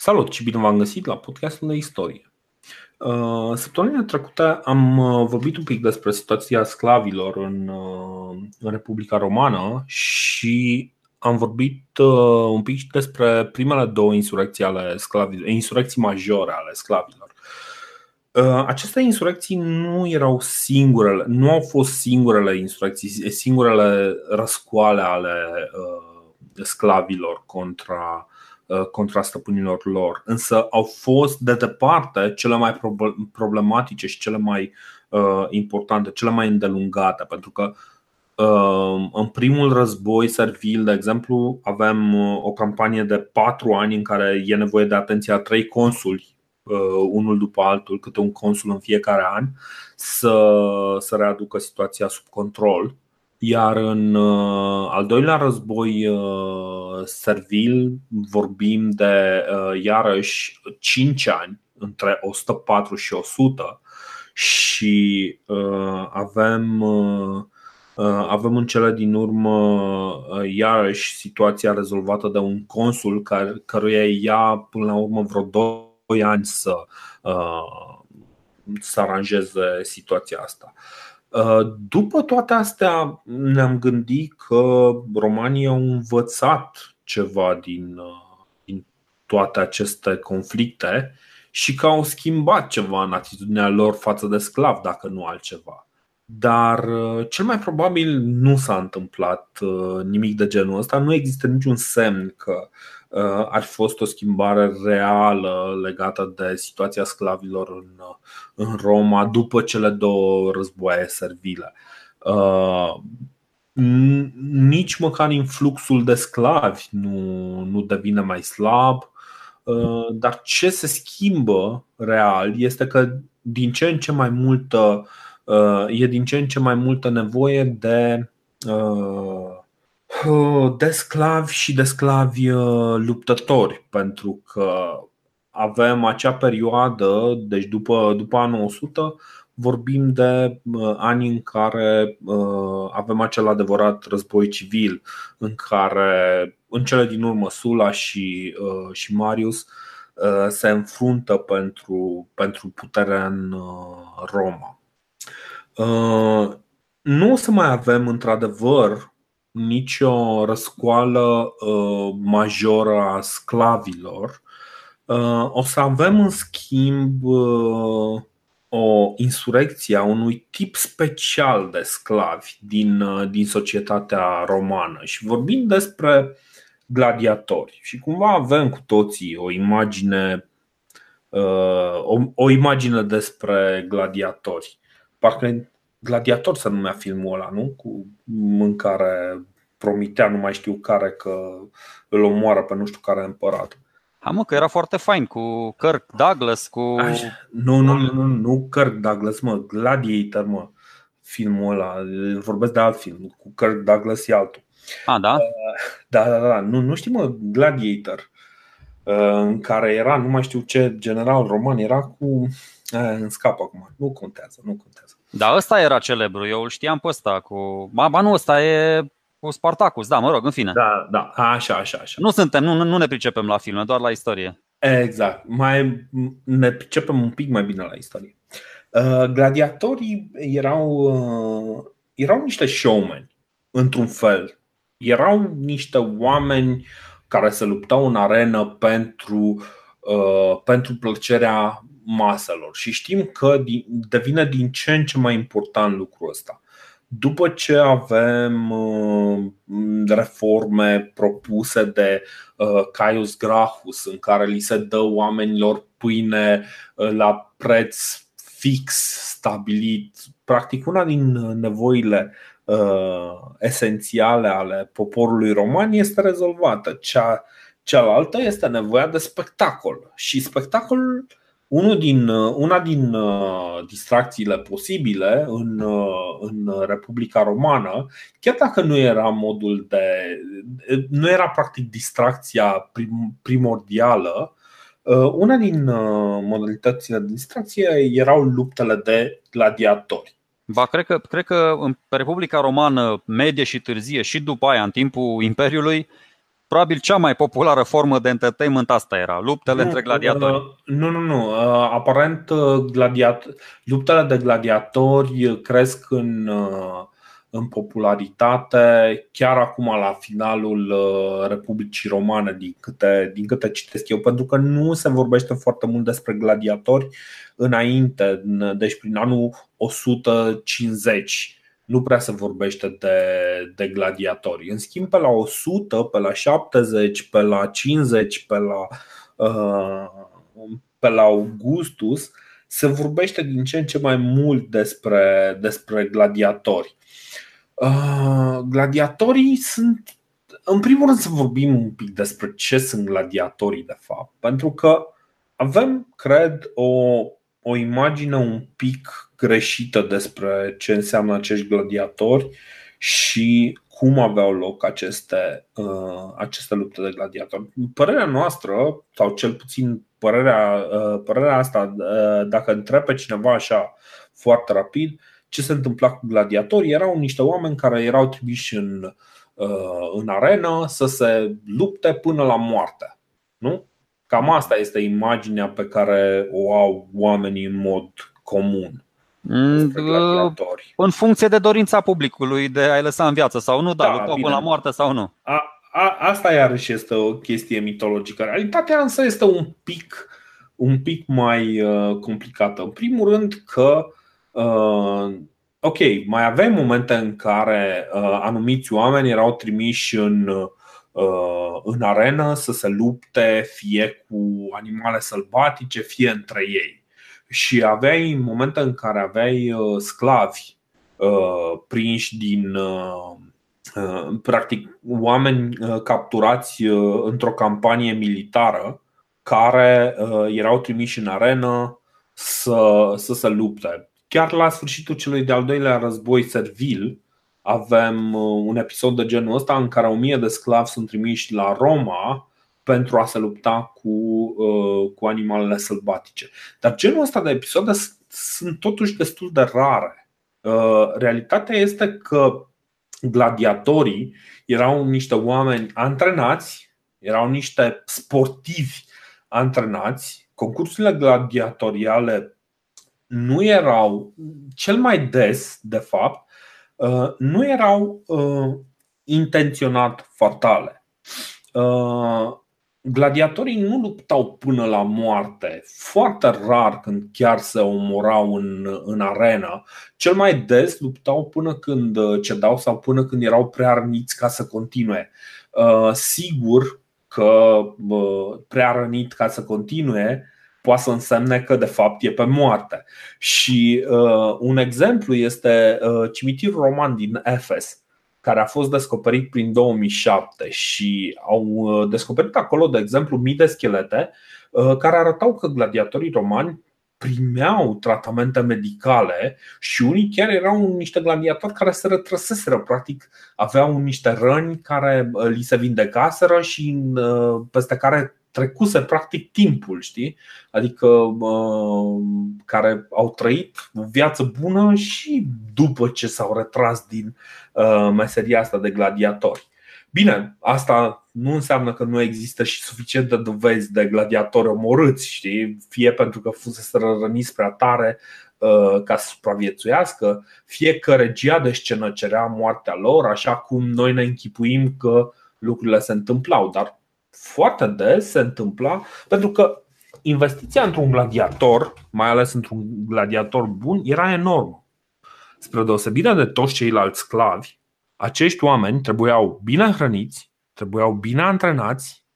Salut și bine v-am găsit la podcastul de istorie. Uh, săptămâna trecută am uh, vorbit un pic despre situația sclavilor în, uh, în Republica Romană și am vorbit un pic despre primele două insurecții ale sclavilor, insurecții majore ale sclavilor. Aceste insurecții nu erau singurele, nu au fost singurele insurecții, singurele răscoale ale sclavilor contra Uh, contra stăpânilor lor, însă au fost de departe cele mai problematice și cele mai uh, importante, cele mai îndelungate, pentru că uh, în primul război servil, de exemplu, avem o campanie de patru ani în care e nevoie de atenția a trei consuli, unul după altul, câte un consul în fiecare an, să, să readucă situația sub control. Iar în uh, al doilea război uh, servil vorbim de uh, iarăși 5 ani, între 104 și 100 și avem avem în cele din urmă iarăși situația rezolvată de un consul care, căruia ia până la urmă vreo 2 ani să, să aranjeze situația asta. Uh, după toate astea, ne-am gândit că romanii au învățat ceva din, uh, din toate aceste conflicte și că au schimbat ceva în atitudinea lor față de sclav, dacă nu altceva. Dar uh, cel mai probabil nu s-a întâmplat nimic de genul ăsta. Nu există niciun semn că ar fi fost o schimbare reală legată de situația sclavilor în, în Roma după cele două războaie servile. Uh, nici măcar influxul de sclavi nu, nu devine mai slab, uh, dar ce se schimbă real este că din ce în ce mai multă uh, e din ce în ce mai multă nevoie de de sclavi și de sclavi luptători, pentru că avem acea perioadă, deci după, după anul 100, vorbim de uh, ani în care uh, avem acel adevărat război civil, în care, în cele din urmă, Sula și, uh, și Marius se înfruntă pentru, pentru puterea în Roma. Nu o să mai avem, într-adevăr, nicio răscoală majoră a sclavilor, Uh, o să avem în schimb uh, o insurecție a unui tip special de sclavi din, uh, din societatea romană. Și vorbim despre gladiatori. Și cumva avem cu toții o imagine o, o imagine despre gladiatori. Parcă gladiator se numea filmul ăla, nu? Cu mâncare promitea, nu mai știu care, că îl omoară pe nu știu care împărat. Ha, mă, că era foarte fain cu Kirk Douglas, cu... Așa. Nu, nu, nu, nu, nu Kirk Douglas, mă, Gladiator, mă, filmul ăla. Vorbesc de alt film, cu Kirk Douglas e altul. A, da? Uh, da, da, da, nu, nu știu, mă, Gladiator, uh, în care era, nu mai știu ce general roman, era cu... Uh, în scap acum, nu contează, nu contează. Da, ăsta era celebru, eu îl știam pe ăsta cu... Ba, ba nu, ăsta e cu Spartacus, da, mă rog, în fine. Da, da, așa, așa, așa. Nu suntem, nu, nu ne pricepem la filme, doar la istorie. Exact, mai ne pricepem un pic mai bine la istorie. Uh, gladiatorii erau, uh, erau niște showmeni, într-un fel. Erau niște oameni care se luptau în arenă pentru, uh, pentru plăcerea maselor și știm că devine din ce în ce mai important lucrul ăsta. După ce avem uh, reforme propuse de uh, Caius Gracchus, în care li se dă oamenilor pâine uh, la preț fix, stabilit, practic una din nevoile esențiale ale poporului roman este rezolvată. Cea, cealaltă este nevoia de spectacol. Și spectacolul unul din, una din uh, distracțiile posibile în, uh, în Republica Romană, chiar dacă nu era modul de. nu era practic distracția prim, primordială, uh, una din modalitățile de distracție erau luptele de gladiatori. Ba, cred că, cred că în Republica Romană medie și târzie și după aia, în timpul Imperiului, probabil cea mai populară formă de entertainment asta era, luptele nu, între gladiatori. Uh, nu, nu, nu. Uh, aparent, gladiat- luptele de gladiatori cresc în, în popularitate chiar acum la finalul Republicii Romane, din câte, din câte citesc eu, pentru că nu se vorbește foarte mult despre gladiatori înainte, deci prin anul 150 nu prea se vorbește de, de gladiatori. În schimb, pe la 100, pe la 70, pe la 50, pe la, uh, pe la Augustus, se vorbește din ce în ce mai mult despre, despre gladiatori. Uh, gladiatorii sunt. În primul rând, să vorbim un pic despre ce sunt gladiatorii, de fapt, pentru că avem, cred, o, o imagine un pic greșită despre ce înseamnă acești gladiatori și cum aveau loc aceste, uh, aceste lupte de gladiatori. Părerea noastră, sau cel puțin părerea, uh, părerea asta, uh, dacă întreb pe cineva așa foarte rapid, ce se întâmpla cu gladiatorii, erau niște oameni care erau trimiși în, în arenă să se lupte până la moarte. Nu? Cam asta este imaginea pe care o au oamenii în mod comun. Mm, în funcție de dorința publicului de a-i lăsa în viață sau nu, da, da până la moarte sau nu. A, a, asta iarăși este o chestie mitologică. Realitatea însă este un pic, un pic mai uh, complicată. În primul rând că uh, Ok, mai aveai momente în care uh, anumiți oameni erau trimiși în, uh, în arenă să se lupte fie cu animale sălbatice, fie între ei și aveai momente în care aveai uh, sclavi uh, prinși din uh, practic oameni capturați într-o campanie militară care erau trimiși în arenă să, să se lupte. Chiar la sfârșitul celui de-al doilea război servil avem un episod de genul ăsta în care o mie de sclavi sunt trimiși la Roma pentru a se lupta cu, uh, cu animalele sălbatice. Dar genul ăsta de episoade sunt totuși destul de rare. Uh, realitatea este că gladiatorii erau niște oameni antrenați, erau niște sportivi antrenați. Concursurile gladiatoriale nu erau, cel mai des, de fapt, uh, nu erau intenționat fatale gladiatorii nu luptau până la moarte. Foarte rar când chiar se omorau în, în arenă. Cel mai des luptau până când uh, cedau sau până când erau prea răniți ca să continue. Uh, sigur că uh, prea rănit ca să continue poate să însemne că de fapt e pe moarte. Și un exemplu este cimitirul roman din Efes care a fost descoperit prin 2007 și au uh, descoperit acolo, de exemplu, mii de schelete uh, care arătau că gladiatorii romani primeau tratamente medicale și unii chiar erau niște gladiatori care se retrăseseră, practic aveau niște răni care uh, li se vindecaseră și peste care trecuse practic timpul, știi? Adică care au trăit o viață bună și după ce s-au retras din uh, meseria asta de gladiatori. Bine, asta nu înseamnă că nu există și suficient de dovezi de gladiatori omorâți, știi? Fie pentru că fusese răniți prea tare uh, ca să supraviețuiască, fie că regia de scenă cerea moartea lor, așa cum noi ne închipuim că lucrurile se întâmplau. Dar foarte des se întâmpla pentru că investiția într-un gladiator, mai ales într-un gladiator bun, era enormă. Spre deosebire de toți ceilalți sclavi, acești oameni trebuiau bine hrăniți, trebuiau bine antrenați,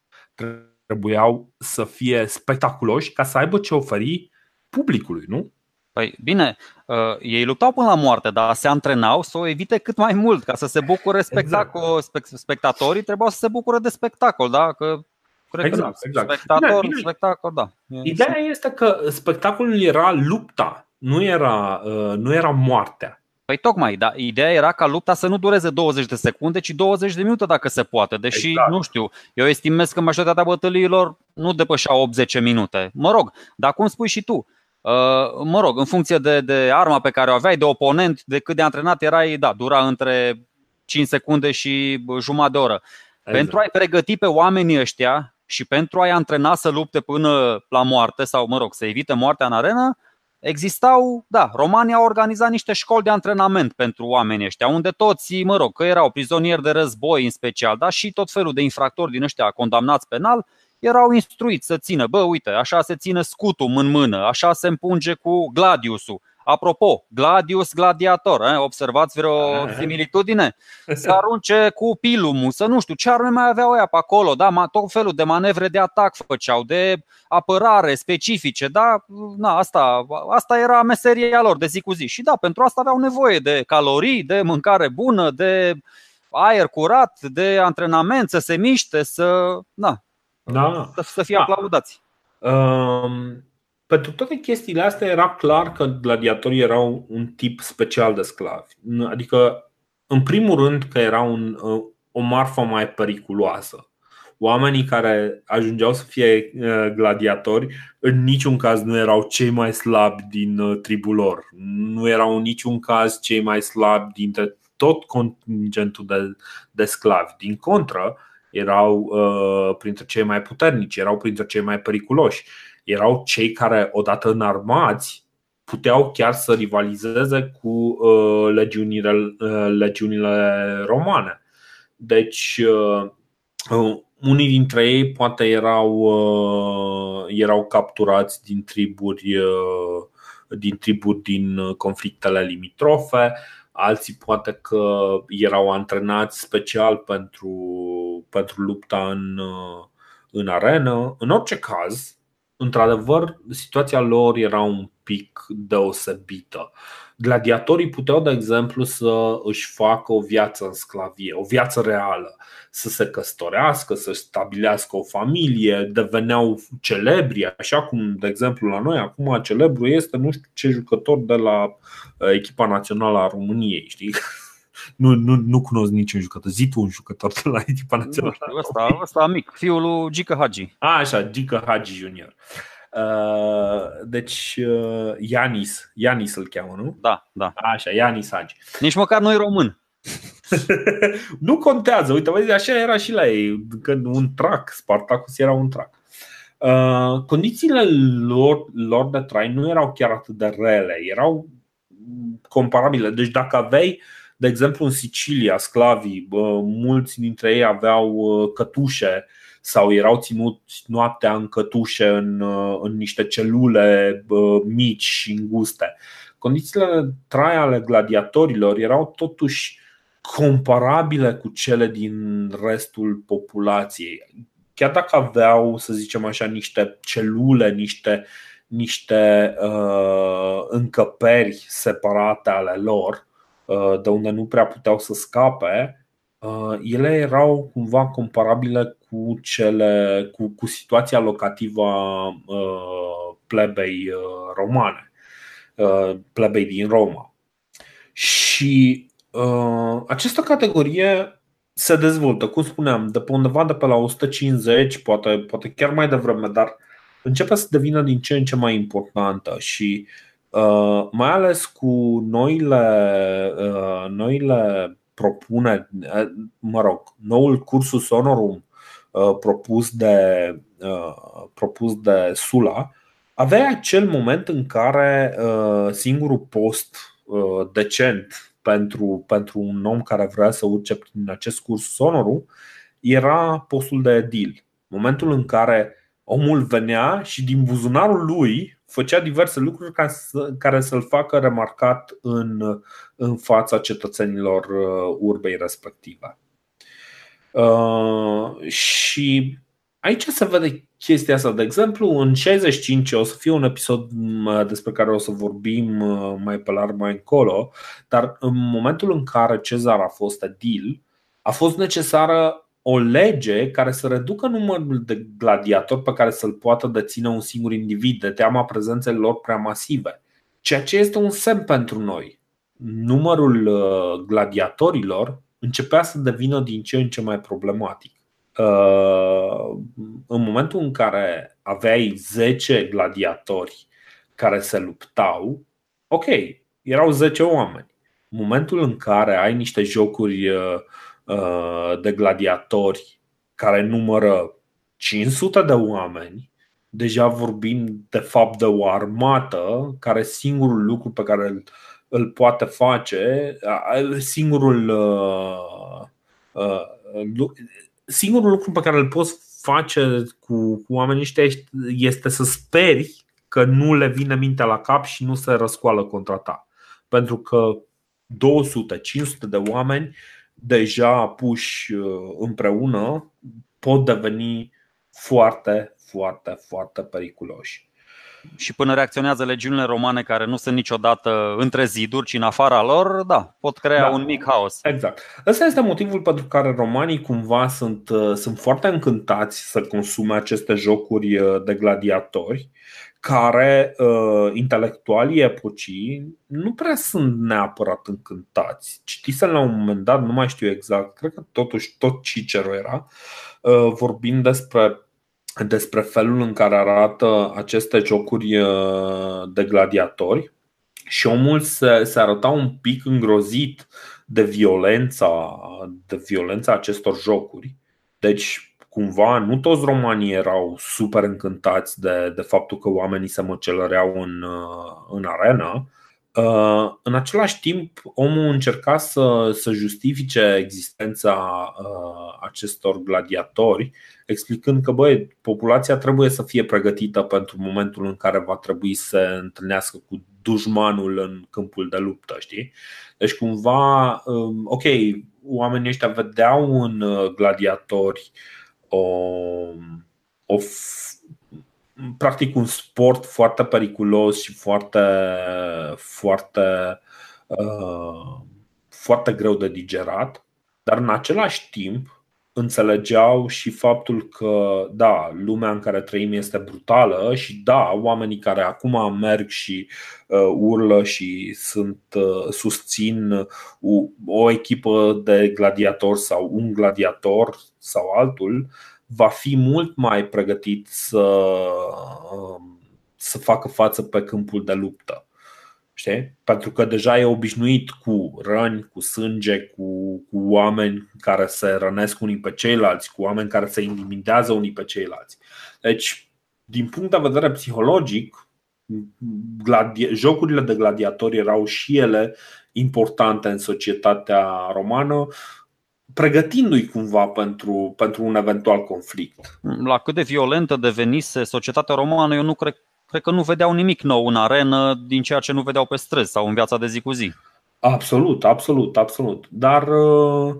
trebuiau să fie spectaculoși ca să aibă ce oferi publicului, nu? Păi bine, uh, ei luptau până la moarte, dar se antrenau să o evite cât mai mult, ca să se bucure exact. spectacol, exact. spectatorii trebuiau să se bucure de spectacol, da? Că cred exact, că exact. spectator, bine, bine. spectacol, da. Ideea este că spectacolul era lupta, nu era, uh, nu era moartea. Păi tocmai, da. Ideea era ca lupta să nu dureze 20 de secunde, ci 20 de minute dacă se poate. Deși, exact. nu știu, eu estimez că majoritatea bătăliilor nu depășeau 80 minute. Mă rog, dar cum spui și tu, Uh, mă rog, în funcție de, de arma pe care o aveai, de oponent, de cât de antrenat erai, da, dura între 5 secunde și jumătate de oră. Exact. Pentru a-i pregăti pe oamenii ăștia și pentru a-i antrena să lupte până la moarte sau, mă rog, să evite moartea în arenă, existau, da, România a organizat niște școli de antrenament pentru oamenii ăștia, unde toți, mă rog, că erau prizonieri de război în special, dar și tot felul de infractori din ăștia condamnați penal, erau instruiți să țină, bă, uite, așa se ține scutul în mână, așa se împunge cu gladiusul, Apropo, Gladius gladiator, eh? observați vreo similitudine? Să arunce cu pilumul, să nu știu ce arme mai aveau ea pe acolo, da? tot felul de manevre de atac făceau, de apărare specifice, da? Na, asta, asta era meseria lor de zi cu zi. Și da, pentru asta aveau nevoie de calorii, de mâncare bună, de aer curat, de antrenament, să se miște, să, na, da. să, să fie da. aplaudați. Um pentru toate chestiile astea era clar că gladiatorii erau un tip special de sclavi. Adică, în primul rând, că era un, o marfă mai periculoasă. Oamenii care ajungeau să fie uh, gladiatori în niciun caz nu erau cei mai slabi din uh, tribul lor. Nu erau în niciun caz cei mai slabi dintre tot contingentul de, de sclavi. Din contră, erau uh, printre cei mai puternici, erau printre cei mai periculoși erau cei care, odată înarmați, puteau chiar să rivalizeze cu uh, legiunile, uh, legiunile romane. Deci, uh, unii dintre ei poate erau, erau capturați din triburi, din triburi din conflictele limitrofe, alții poate că erau antrenați special pentru, pentru lupta în, în arenă. În orice caz, într-adevăr, situația lor era un pic deosebită. Gladiatorii puteau, de exemplu, să își facă o viață în sclavie, o viață reală, să se căsătorească, să stabilească o familie, deveneau celebri, așa cum, de exemplu, la noi acum celebru este nu știu ce jucător de la uh, echipa națională a României, știi? nu, nu, nu cunosc niciun jucător. Zi tu un jucător de la echipa națională. Ăsta, ăsta mic, fiul lui Gica Hagi. A, așa, Gica Hagi Junior. Uh, deci uh, Ianis, Ianis îl cheamă, nu? Da, da. Așa, Ianis Hagi. Nici măcar nu e român. nu contează, uite, vezi, așa era și la ei, când un trac, Spartacus era un trac. Uh, condițiile lor, lor de trai nu erau chiar atât de rele, erau comparabile. Deci dacă aveai uh, de exemplu, în Sicilia, sclavii, mulți dintre ei aveau cătușe sau erau ținuți noaptea în cătușe, în, în niște celule mici și înguste. Condițiile de trai ale gladiatorilor erau totuși comparabile cu cele din restul populației. Chiar dacă aveau, să zicem așa, niște celule, niște, niște uh, încăperi separate ale lor, Uh, de unde nu prea puteau să scape, uh, ele erau cumva comparabile cu, cele, cu, cu situația locativă a uh, plebei romane, plebei din Roma. Și această categorie se dezvoltă, cum spuneam, de pe undeva de pe la 150, poate, poate chiar mai devreme, dar începe să devină din ce în ce mai importantă și uh, Uh, mai ales cu noile, uh, noile propuneri, uh, mă rog, noul cursus Sonorum propus de, propus de Sula, avea acel moment în care singurul post decent pentru, pentru un om care vrea să urce prin acest curs Sonorum era postul de edil. Momentul în care omul venea și din buzunarul lui făcea diverse lucruri ca să, care să-l facă remarcat în, în fața cetățenilor uh, urbei respective. Uh, și aici se vede chestia asta. De exemplu, în 65 o să fie un episod uh, despre care o să vorbim uh, mai pe larg mai încolo, dar în momentul în care Cezar a fost edil, a fost necesară o lege care să reducă numărul de gladiatori pe care să-l poată deține un singur individ de teama prezenței lor prea masive. Ceea ce este un semn pentru noi. Numărul uh, gladiatorilor începea să devină din ce în ce mai problematic. Uh, în momentul în care aveai 10 gladiatori care se luptau, ok, erau 10 oameni. În momentul în care ai niște jocuri uh, de gladiatori care numără 500 de oameni, deja vorbim de fapt de o armată care singurul lucru pe care îl, îl poate face, singurul, uh, uh, singurul lucru pe care îl poți face cu, cu oamenii ăștia este să speri că nu le vine mintea la cap și nu se răscoală contra ta. Pentru că 200-500 de oameni deja puși uh, împreună pot deveni foarte, foarte, foarte periculoși. Și până reacționează legiunile romane care nu sunt niciodată între ziduri, ci în afara lor, da, pot crea da. un mic haos. Exact. Ăsta este motivul pentru care romanii cumva sunt, uh, sunt foarte încântați să consume aceste jocuri uh, de gladiatori care uh, intelectualii epocii nu prea sunt neapărat încântați. Citisem la un moment dat, nu mai știu exact, cred că totuși tot Cicero era, uh, vorbind despre despre felul în care arată aceste jocuri uh, de gladiatori și omul se, se arăta un pic îngrozit de violența, de violența acestor jocuri. Deci, cumva, nu toți romanii erau super încântați de, de faptul că oamenii se măcelăreau în, uh, în arenă. Uh, în același timp, omul încerca să, să justifice existența acestor gladiatori explicând că băi, populația trebuie să fie pregătită pentru momentul în care va trebui să se întâlnească cu dușmanul în câmpul de luptă, știi? Deci cumva, um, ok, oamenii ăștia vedeau în uh, gladiatori o, o practic un sport foarte periculos și foarte foarte uh, foarte greu de digerat, dar în același timp înțelegeau și faptul că, da, lumea în care trăim este brutală și, da, oamenii care acum merg și uh, urlă și sunt uh, susțin o, o echipă de gladiatori sau un gladiator sau altul, va fi mult mai pregătit să, uh, să facă față pe câmpul de luptă. Știi? Pentru că deja e obișnuit cu răni, cu sânge, cu, cu oameni care se rănesc unii pe ceilalți, cu oameni care se intimidează unii pe ceilalți. Deci, din punct de vedere psihologic, gladi- jocurile de gladiatori erau și ele importante în societatea romană, pregătindu-i cumva pentru, pentru un eventual conflict. La cât de violentă devenise societatea romană, eu nu cred cred că nu vedeau nimic nou în arenă din ceea ce nu vedeau pe străzi sau în viața de zi cu zi. Absolut, absolut, absolut. Dar uh,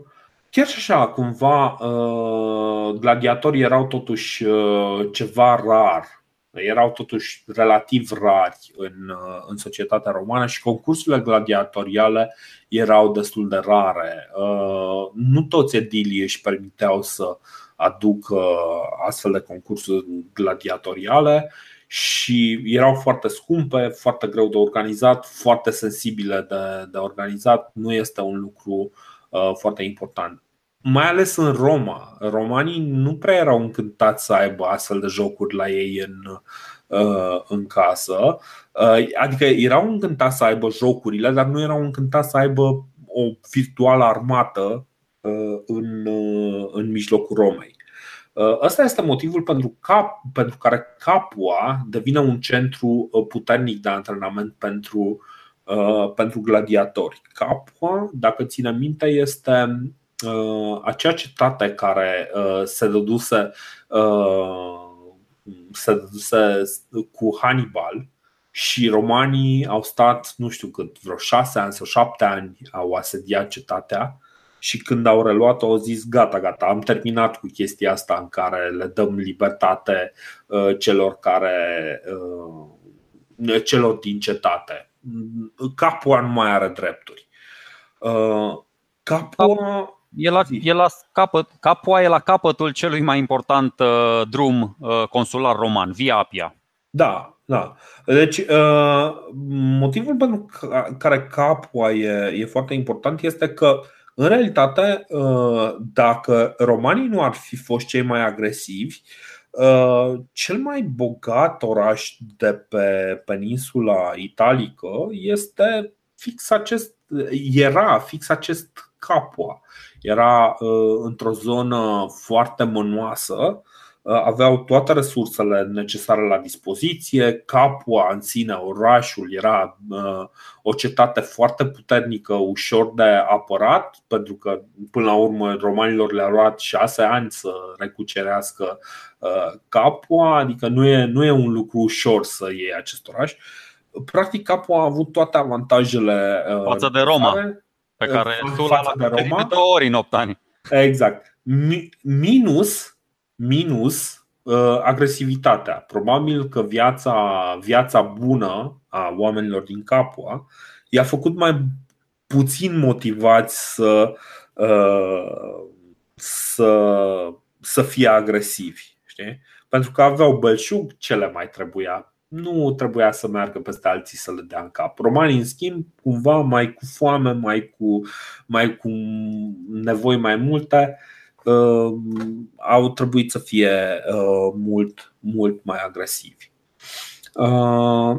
chiar și așa, cumva, uh, gladiatorii erau totuși uh, ceva rar. Erau totuși relativ rari în, în societatea romană și concursurile gladiatoriale erau destul de rare. Nu toți edilii își permiteau să aducă astfel de concursuri gladiatoriale și erau foarte scumpe, foarte greu de organizat, foarte sensibile de, de organizat. Nu este un lucru uh, foarte important. Mai ales în Roma. Romanii nu prea erau încântați să aibă astfel de jocuri la ei în, uh, în casă. Uh, adică erau încântați să aibă jocurile, dar nu erau încântați să aibă o virtuală armată uh, în, uh, în mijlocul Romei. Uh, ăsta este motivul pentru, cap, pentru care Capua devine un centru uh, puternic de antrenament pentru, uh, pentru gladiatori. Capua, dacă ține minte, este acea cetate care se dăduse, se dăduse cu Hannibal și romanii au stat, nu știu cât, vreo șase ani sau șapte ani au asediat cetatea și când au reluat-o au zis gata, gata, am terminat cu chestia asta în care le dăm libertate uh, celor care uh, celor din cetate. Capua nu mai are drepturi. Uh, Capua E la, e la capăt, Capua e la capătul celui mai important uh, drum uh, consular roman, Via Apia. Da, da. Deci, uh, motivul pentru care Capua e, e foarte important este că în realitate, uh, dacă romanii nu ar fi fost cei mai agresivi, uh, cel mai bogat oraș de pe peninsula italică este fix acest, era fix acest Capua. Era într-o zonă foarte mănoasă Uh, aveau toate resursele necesare la dispoziție. Capua în sine, orașul, era uh, o cetate foarte puternică, ușor de apărat, pentru că până la urmă romanilor le-a luat șase ani să recucerească uh, Capua, adică nu e, nu e un lucru ușor să iei acest oraș. Practic, Capua a avut toate avantajele față de Roma, pe care Sula l-a de Roma. de ori în 8 ani. Exact. Minus minus uh, agresivitatea. Probabil că viața, viața bună a oamenilor din Capua i-a făcut mai puțin motivați să, uh, să, să fie agresivi. Știi? Pentru că aveau belșug, ce le mai trebuia? Nu trebuia să meargă peste alții să le dea în cap. Romanii, în schimb, cumva mai cu foame, mai cu, mai cu nevoi mai multe, uh, uh, au trebuit să fie uh, mult, mult mai agresivi. Uh,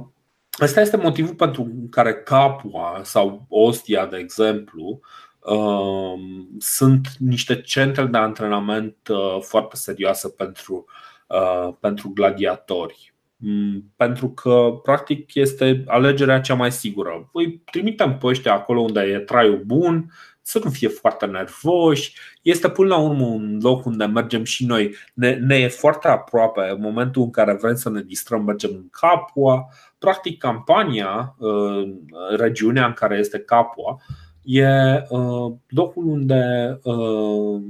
Asta este motivul pentru care Capua sau Ostia, de exemplu, uh, sunt niște centre de antrenament uh, foarte serioase pentru, uh, pentru gladiatori. Mm, pentru că, practic, este alegerea cea mai sigură. Îi trimitem pe ăștia acolo unde e traiul bun, să nu fie foarte nervoși. Este până la urmă un loc unde mergem și noi. Ne, ne e foarte aproape. În momentul în care vrem să ne distrăm, mergem în Capua. Practic, campania, uh, regiunea în care este Capua, e uh, locul unde uh,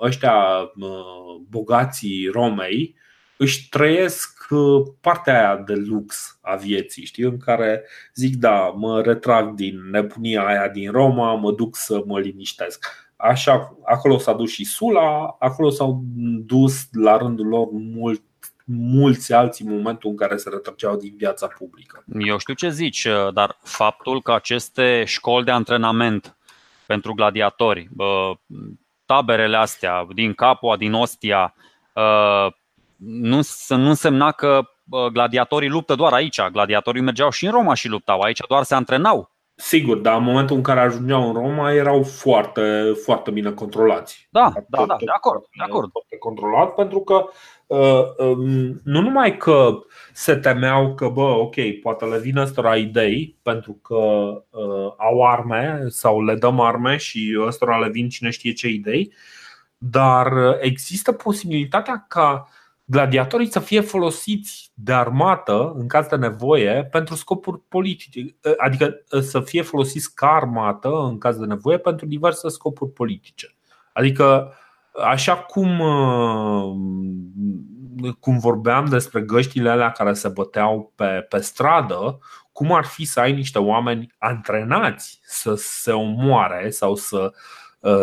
ăștia bogații Romei își trăiesc uh, partea aia de lux a vieții, știi, în care zic da, mă retrag din nebunia aia din Roma, mă duc să mă liniștesc. Așa, acolo s-a dus și Sula, acolo s-au dus la rândul lor mult mulți alții în momentul în care se retrăgeau din viața publică. Eu știu ce zici, uh, dar faptul că aceste școli de antrenament pentru gladiatori, taberele astea din Capua, din Ostia, uh, nu, nu însemna că gladiatorii luptă doar aici. Gladiatorii mergeau și în Roma și luptau. Aici doar se antrenau. Sigur, dar în momentul în care ajungeau în Roma erau foarte, foarte bine controlați. Da, da, da, de acord, de acord. Foarte controlat pentru că uh, um, nu numai că se temeau că, bă, ok, poate le vin ăstora idei pentru că uh, au arme sau le dăm arme și ăstora le vin cine știe ce idei, dar există posibilitatea ca uh, gladiatorii să fie folosiți de armată în caz de nevoie pentru scopuri politice, adică să fie folosiți ca armată în caz de nevoie pentru diverse scopuri politice. Adică așa cum cum vorbeam despre găștile alea care se băteau pe, pe stradă, cum ar fi să ai niște oameni antrenați să se omoare sau să,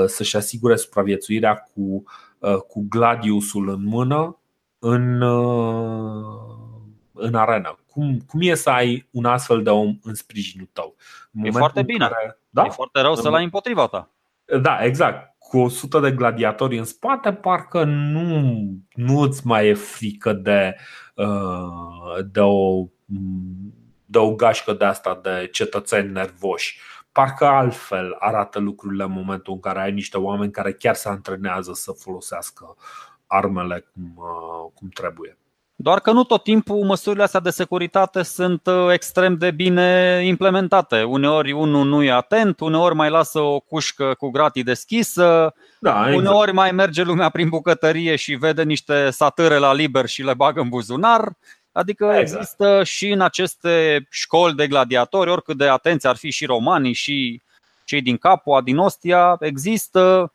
să-și asigure supraviețuirea cu, cu gladiusul în mână în, uh, în arenă. Cum, cum e să ai un astfel de om în sprijinul tău? În e foarte bine. Care, da? E foarte rău să-l ai împotriva ta. Da, exact. Cu o sută de gladiatori în spate, parcă nu, nu îți mai e frică de, uh, de, o, de o gașcă de asta de cetățeni nervoși. Parcă altfel arată lucrurile în momentul în care ai niște oameni care chiar se antrenează să folosească armele cum, uh, cum trebuie. Doar că nu tot timpul măsurile astea de securitate sunt uh, extrem de bine implementate. Uneori unul nu e atent, uneori mai lasă o cușcă cu gratii deschisă, da, exact. uneori mai merge lumea prin bucătărie și vede niște satâre la liber și le bagă în buzunar. Adică exact. există și în aceste școli de gladiatori, oricât de atenți ar fi și romanii și cei din Capua, din Ostia, există Uh,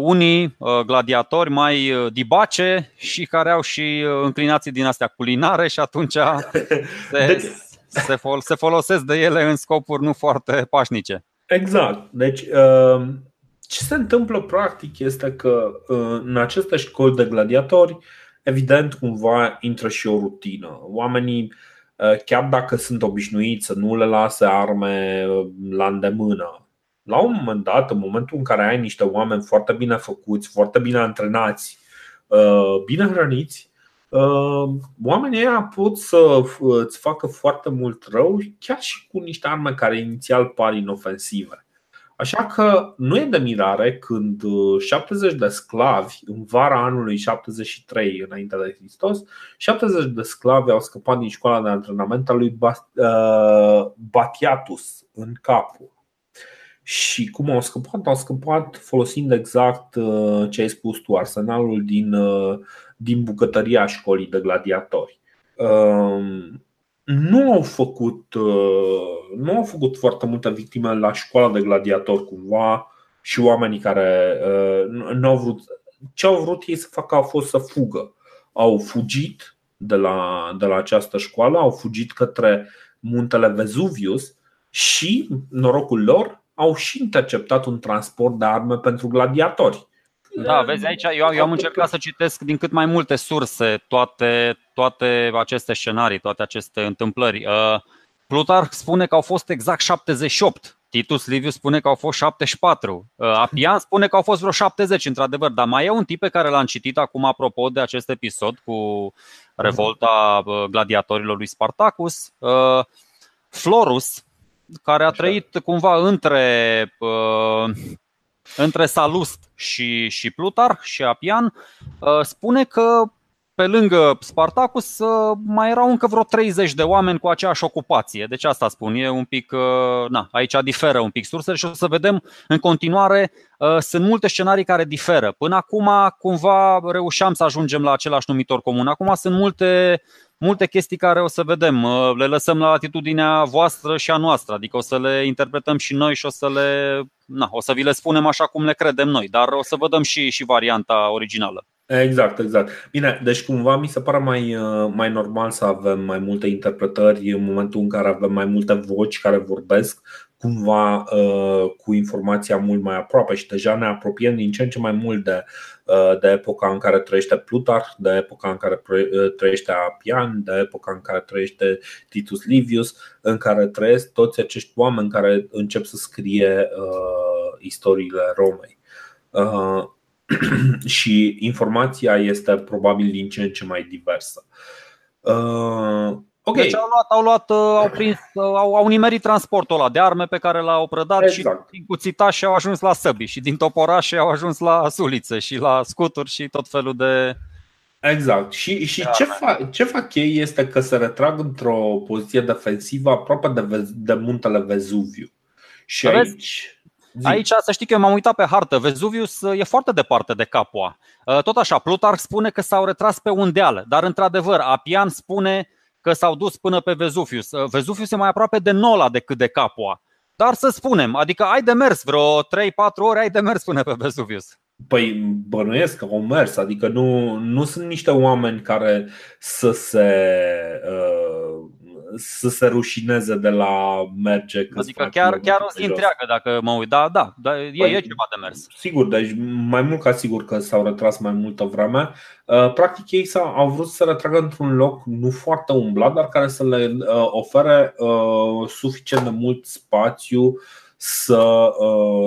unii uh, gladiatori mai uh, dibace și care au și înclinații din astea culinare și atunci se, deci... se, fol- se folosesc de ele în scopuri nu foarte pașnice. Exact. Deci, ce se întâmplă practic este că în aceste școli de gladiatori, evident, cumva intră și o rutină. Oamenii, chiar dacă sunt obișnuiți să nu le lase arme la îndemână, la un moment dat, în momentul în care ai niște oameni foarte bine făcuți, foarte bine antrenați, uh, bine hrăniți, uh, oamenii ăia pot să îți facă foarte mult rău chiar și cu niște arme care inițial par inofensive. Așa că nu e de mirare când 70 uh, de sclavi, în vara anului 73 înainte de Hristos, 70 de sclavi au scăpat din școala de antrenament a lui uh, Batiatus în Capul. Și cum au scăpat? Au scăpat folosind exact uh, ce ai spus tu, arsenalul din, din bucătăria școlii de gladiatori. Um, nu au făcut, uh, nu au făcut foarte multe victime la școala de gladiator cumva și oamenii care uh, nu au vrut. Ce au vrut ei să facă a fost să fugă. Au fugit de la, de la această școală, au fugit către muntele Vesuvius și, norocul lor, au și interceptat un transport de arme pentru gladiatori. Da, vezi aici, eu, eu am încercat să citesc din cât mai multe surse toate, toate aceste scenarii, toate aceste întâmplări. Uh, Plutarh spune că au fost exact 78. Titus Livius spune că au fost 74. Uh, Apian spune că au fost vreo 70, într-adevăr. Dar mai e un tip pe care l-am citit acum apropo de acest episod cu revolta uh, gladiatorilor lui Spartacus. Florus, care a trăit cumva între între Salust și, și Plutarh și Apian, uh, spune că pe lângă Spartacus uh, mai erau încă vreo 30 de oameni cu aceeași ocupație. Deci asta spun, e un pic, uh, na, aici diferă un pic sursele și o să vedem în continuare, sunt multe scenarii care diferă. Până acum cumva reușeam să ajungem la același numitor comun. Acum sunt multe multe chestii care o să vedem. Le lăsăm la latitudinea voastră și a noastră, adică o să le interpretăm și noi și o să le. Na, o să vi le spunem așa cum le credem noi, dar o să vă dăm și, și varianta originală. Exact, exact. Bine, deci cumva mi se pare mai, mai normal să avem mai multe interpretări în momentul în care avem mai multe voci care vorbesc cumva cu informația mult mai aproape și deja ne apropiem din ce în ce mai mult de Uh, de epoca în care trăiește Plutarh, de epoca în care uh, trăiește Apian, de epoca în care trăiește Titus Livius, în care trăiesc toți acești oameni care încep să scrie uh, istoriile Romei. Uh, și informația este probabil din ce în ce mai diversă. Uh, Okay. Deci au luat, au, luat, uh, au, prins, uh, au, au nimerit transportul ăla de arme pe care l-au prădat exact. și din cuțitași au ajuns la săbi și din toporașe au ajuns la sulițe și la scuturi și tot felul de... Exact. Și, și ce, fac, ce fac ei este că se retrag într-o poziție defensivă aproape de, de muntele Vezuviu. Și Vezi? aici... Zi. Aici să știi că eu m-am uitat pe hartă. Vezuvius uh, e foarte departe de Capua. Tot așa, Plutarh spune că s-au retras pe un deal, dar într-adevăr Apian spune că s-au dus până pe Vezuvius. Uh, Vezuvius e mai aproape de Nola decât de Capua. Dar să spunem, adică ai de mers vreo 3-4 ore, ai de mers până pe Vezuvius. Păi bănuiesc că au mers, adică nu, nu sunt niște oameni care să se uh, să se rușineze de la merge. Adică chiar, chiar o zi întreagă dacă mă uit. Da, da, da e, păi, e ceva de mers. Sigur, deci mai mult ca sigur că s-au retras mai multă vreme. Uh, practic ei au vrut să se retragă într-un loc nu foarte umblat, dar care să le uh, ofere uh, suficient de mult spațiu să,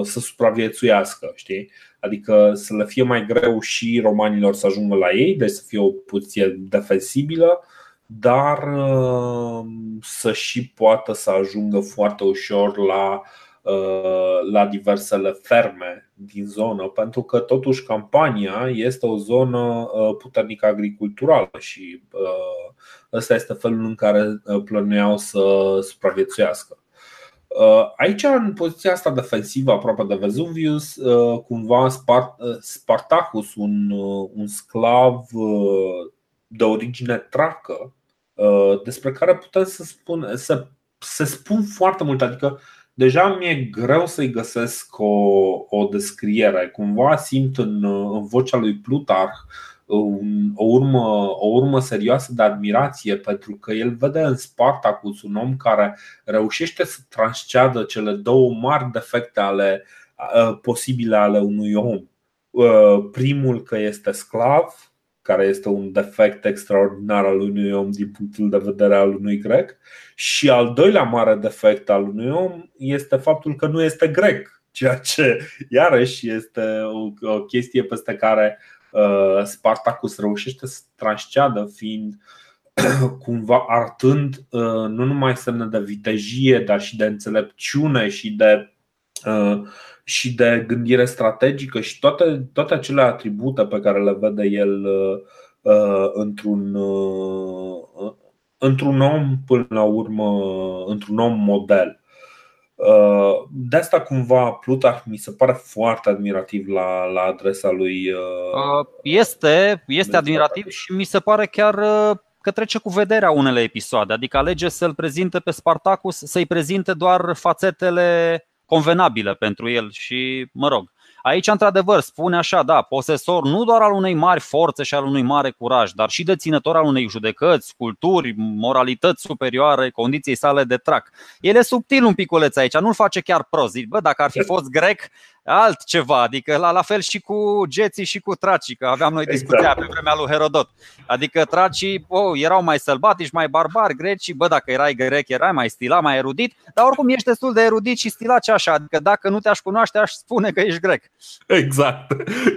să supraviețuiască, știi? Adică să le fie mai greu și romanilor să ajungă la ei, deci să fie o poziție defensibilă dar uh, să și poată să ajungă foarte ușor la, uh, la diversele ferme din zonă, pentru că totuși campania este o zonă uh, puternic agriculturală și ăsta este felul în care plănuiau să supraviețuiască. Aici, în poziția asta defensivă, aproape de Vesuvius, cumva Spartacus, un, un sclav de origine tracă, Uh, despre care putem să spun, să, să spun foarte mult. Adică deja mi-e greu să-i găsesc o, o descriere. Cumva simt în, în vocea lui Plutarh un, o, urmă, o urmă serioasă de admirație pentru că el vede în Spartacus un om care reușește să transceadă cele două mari defecte ale uh, posibile ale unui om. Uh, primul că este sclav care este un defect extraordinar al unui om din punctul de vedere al unui grec. Și al doilea mare defect al unui om este faptul că nu este grec, ceea ce iarăși este o, o chestie peste care uh, Spartacus reușește să transceadă, fiind cumva artând uh, nu numai semne de vitejie, dar și de înțelepciune și de și de gândire strategică și toate, toate acele atribute pe care le vede el într-un, într-un om, până la urmă, într-un om model. De asta cumva Plutarh mi se pare foarte admirativ la, la adresa lui. Este, este admirativ și mi se pare chiar că trece cu vederea unele episoade, adică alege să-l prezinte pe Spartacus, să-i prezinte doar fațetele convenabile pentru el și, mă rog, Aici, într-adevăr, spune așa, da, posesor nu doar al unei mari forțe și al unui mare curaj, dar și deținător al unei judecăți, culturi, moralități superioare, condiției sale de trac. El e subtil un piculeț aici, nu-l face chiar prost. Zic, bă, dacă ar fi fost grec, altceva, adică la, la fel și cu geții și cu tracii, că aveam noi discuția exact. pe vremea lui Herodot. Adică tracii oh, erau mai sălbatici, mai barbari, grecii, bă, dacă erai grec, erai mai stilat, mai erudit, dar oricum ești destul de erudit și stilat și așa, adică dacă nu te-aș cunoaște, aș spune că ești grec. Exact.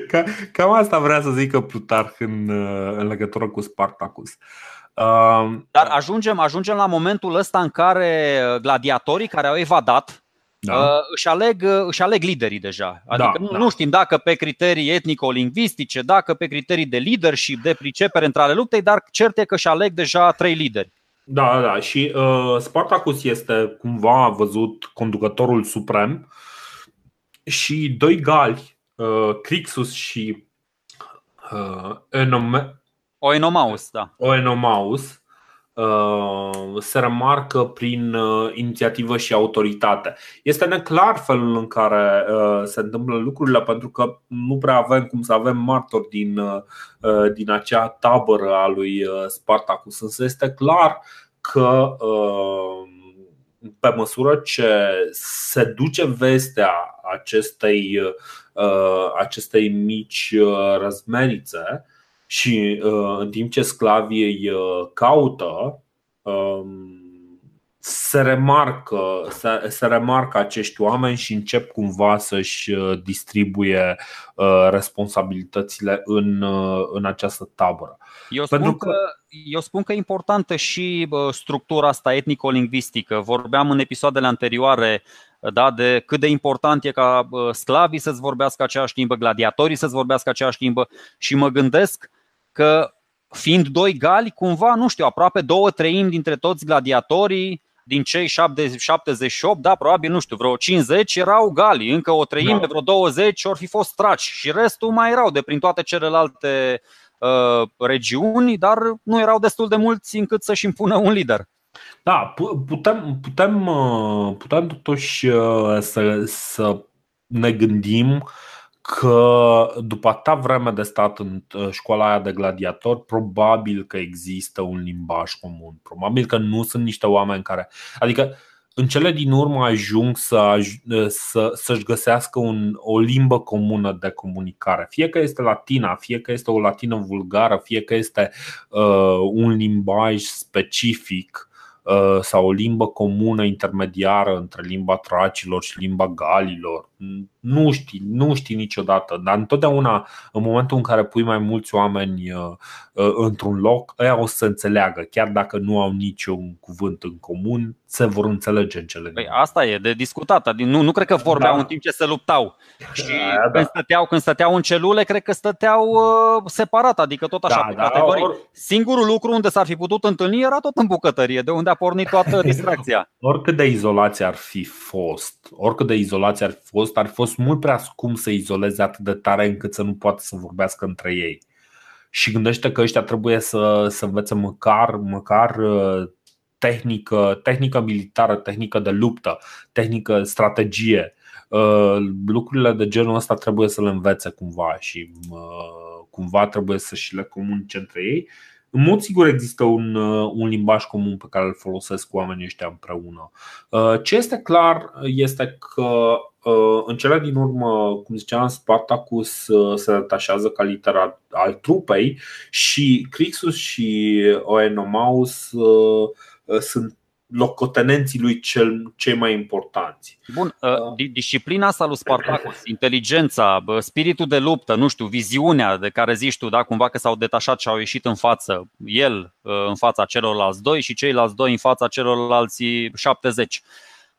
Ca, cam asta vrea să zică Plutarh în, în legătură cu Spartacus. Uh, Dar ajungem, ajungem la momentul ăsta în care gladiatorii care au evadat da. Uh, își, aleg, uh, își aleg liderii deja. Adică da, nu, da. nu știm dacă pe criterii etnico-lingvistice, dacă pe criterii de leadership, de pricepere între ale luptei, dar cert e că își aleg deja trei lideri. Da, da, și uh, Spartacus este cumva văzut conducătorul suprem și doi gali, uh, Crixus și uh, Enome- Oenomaus, da. Oenomaus, Uh, se remarcă prin uh, inițiativă și autoritate. Este neclar felul în care uh, se întâmplă lucrurile pentru că nu prea avem cum să avem martori din, din acea tabără a lui Spartacus, însă este clar că pe măsură ce se duce vestea acestei, acestei mici răzmerițe, și uh, în timp ce sclavii îi uh, caută, um, se remarcă, se, se remarcă acești oameni și încep cumva să-și uh, distribuie responsabilitățile în, în această tabără. Eu spun, Pentru că... Că, eu spun că e importantă și structura asta etnico-lingvistică. Vorbeam în episoadele anterioare da, de cât de important e ca sclavii să-ți vorbească aceeași limbă, gladiatorii să-ți vorbească aceeași limbă și mă gândesc că fiind doi gali, cumva, nu știu, aproape două treimi dintre toți gladiatorii din cei 78, da, probabil, nu știu, vreo 50 erau gali, încă o treime, da. vreo 20 ori fi fost traci și restul mai erau de prin toate celelalte uh, regiuni, dar nu erau destul de mulți încât să-și impună un lider. Da, putem, putem, uh, putem totuși uh, să, să ne gândim uh, că după atâta vreme de stat în uh, școala aia de gladiator, probabil că există un limbaj comun. Probabil că nu sunt niște oameni care. Adică, în cele din urmă ajung să, uh, să, să-și găsească un, o limbă comună de comunicare. Fie că este latina, fie că este o latină vulgară, fie că este uh, un limbaj specific uh, sau o limbă comună intermediară între limba tracilor și limba galilor nu știi, nu știi niciodată, dar întotdeauna în momentul în care pui mai mulți oameni uh, uh, într-un loc, ăia o să înțeleagă, chiar dacă nu au niciun cuvânt în comun, se vor înțelege în cele păi Asta e de discutat, nu, nu cred că vorbeau da. în timp ce se luptau și da, da. Când, stăteau, când stăteau în celule, cred că stăteau uh, separat, adică tot așa da, pe da, categorii. Or... Singurul lucru unde s-ar fi putut întâlni era tot în bucătărie, de unde a pornit toată distracția. Oricât de izolație ar fi fost, oricât de izolație ar fi fost, fost, ar fi fost mult prea scump să izoleze atât de tare încât să nu poată să vorbească între ei. Și gândește că ăștia trebuie să, să învețe măcar, măcar uh, tehnică, tehnică militară, tehnică de luptă, tehnică, strategie. Uh, lucrurile de genul ăsta trebuie să le învețe cumva și uh, cumva trebuie să și le comunice între ei în mod sigur există un, uh, un limbaj comun pe care îl folosesc oamenii ăștia împreună. Uh, ce este clar este că uh, în cele din urmă, cum ziceam, Spartacus se detașează ca literat al trupei și Crixus și Oenomaus sunt locotenenții lui cel, cei mai importanți. Bun, uh, disciplina asta lui Spartacus, inteligența, spiritul de luptă, nu știu, viziunea de care zici tu, da, cumva că s-au detașat și au ieșit în față, el uh, în fața celorlalți doi și ceilalți doi în fața celorlalți 70.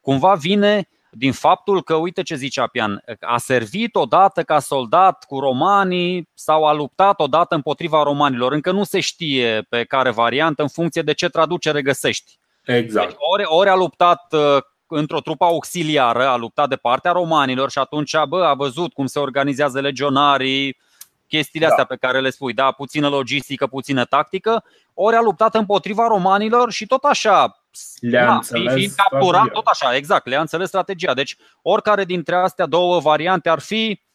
Cumva vine din faptul că, uite ce zice Apian, a servit odată ca soldat cu romanii sau a luptat odată împotriva romanilor. Încă nu se știe pe care variantă în funcție de ce traducere găsești. Exact. Deci, ori, ori a luptat uh, într-o trupă auxiliară, a luptat de partea romanilor și atunci bă, a văzut cum se organizează legionarii, chestiile da. astea pe care le spui, da, puțină logistică, puțină tactică, ori a luptat împotriva romanilor și tot așa, le-a da, înțeles fiind capturat, tot așa, exact, le-a înțeles strategia. Deci, oricare dintre astea două variante ar fi, uh,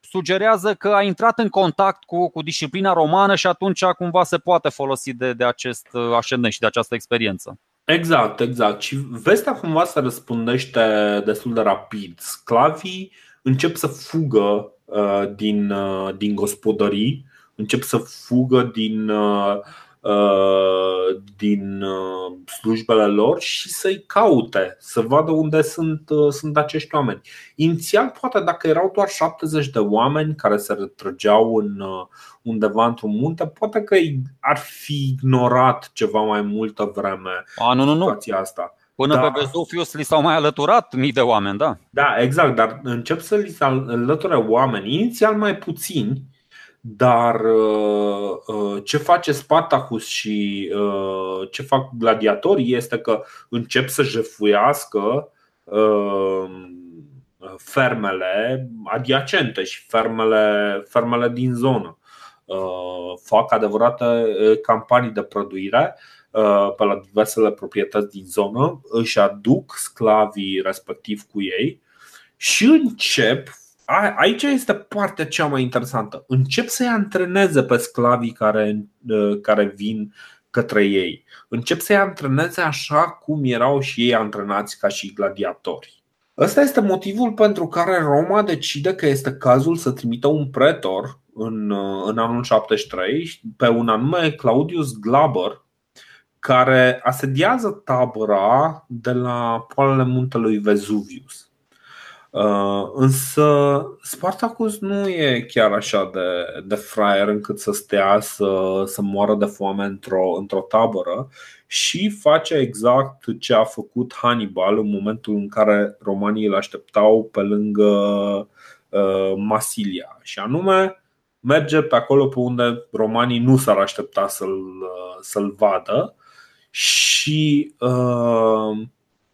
sugerează că a intrat în contact cu, cu disciplina romană și atunci cumva se poate folosi de, de acest uh, ascendent și de această experiență. Exact, exact. Și vestea cumva se răspundește destul de rapid. Sclavii încep să fugă uh, din, uh, din gospodării, încep să fugă din uh, Uh, din uh, slujbele lor și să-i caute, să vadă unde sunt, uh, sunt acești oameni. Inițial, poate dacă erau doar 70 de oameni care se retrăgeau în, undeva într-un munte, poate că ar fi ignorat ceva mai multă vreme A, nu, nu, nu. asta. Până da. pe Vesuvius li s-au mai alăturat mii de oameni, da? Da, exact, dar încep să li se alăture oameni, inițial mai puțini, dar uh, uh, ce face Spartacus și uh, ce fac gladiatorii este că încep să jefuiască fermele adiacente și fermele, fermele din zonă. Fac adevărate campanii de prăduire pe la diversele proprietăți din zonă, își aduc sclavii respectiv cu ei și încep aici este partea cea mai interesantă. Încep să-i antreneze pe sclavii care, uh, care vin către ei. Încep să-i antreneze așa cum erau și ei antrenați ca și gladiatori. Ăsta este motivul pentru care Roma decide că este cazul să trimită un pretor în, uh, în anul 73 pe un anume Claudius Glaber, care asediază tabăra de la poalele muntelui Vesuvius. Uh, însă Spartacus nu e chiar așa de, de fraier încât să stea să, să moară de foame într-o, într-o tabără și face exact ce a făcut Hannibal în momentul în care romanii îl așteptau pe lângă uh, Masilia. Și anume merge pe acolo pe unde romanii nu s-ar aștepta să-l, uh, să-l vadă și uh,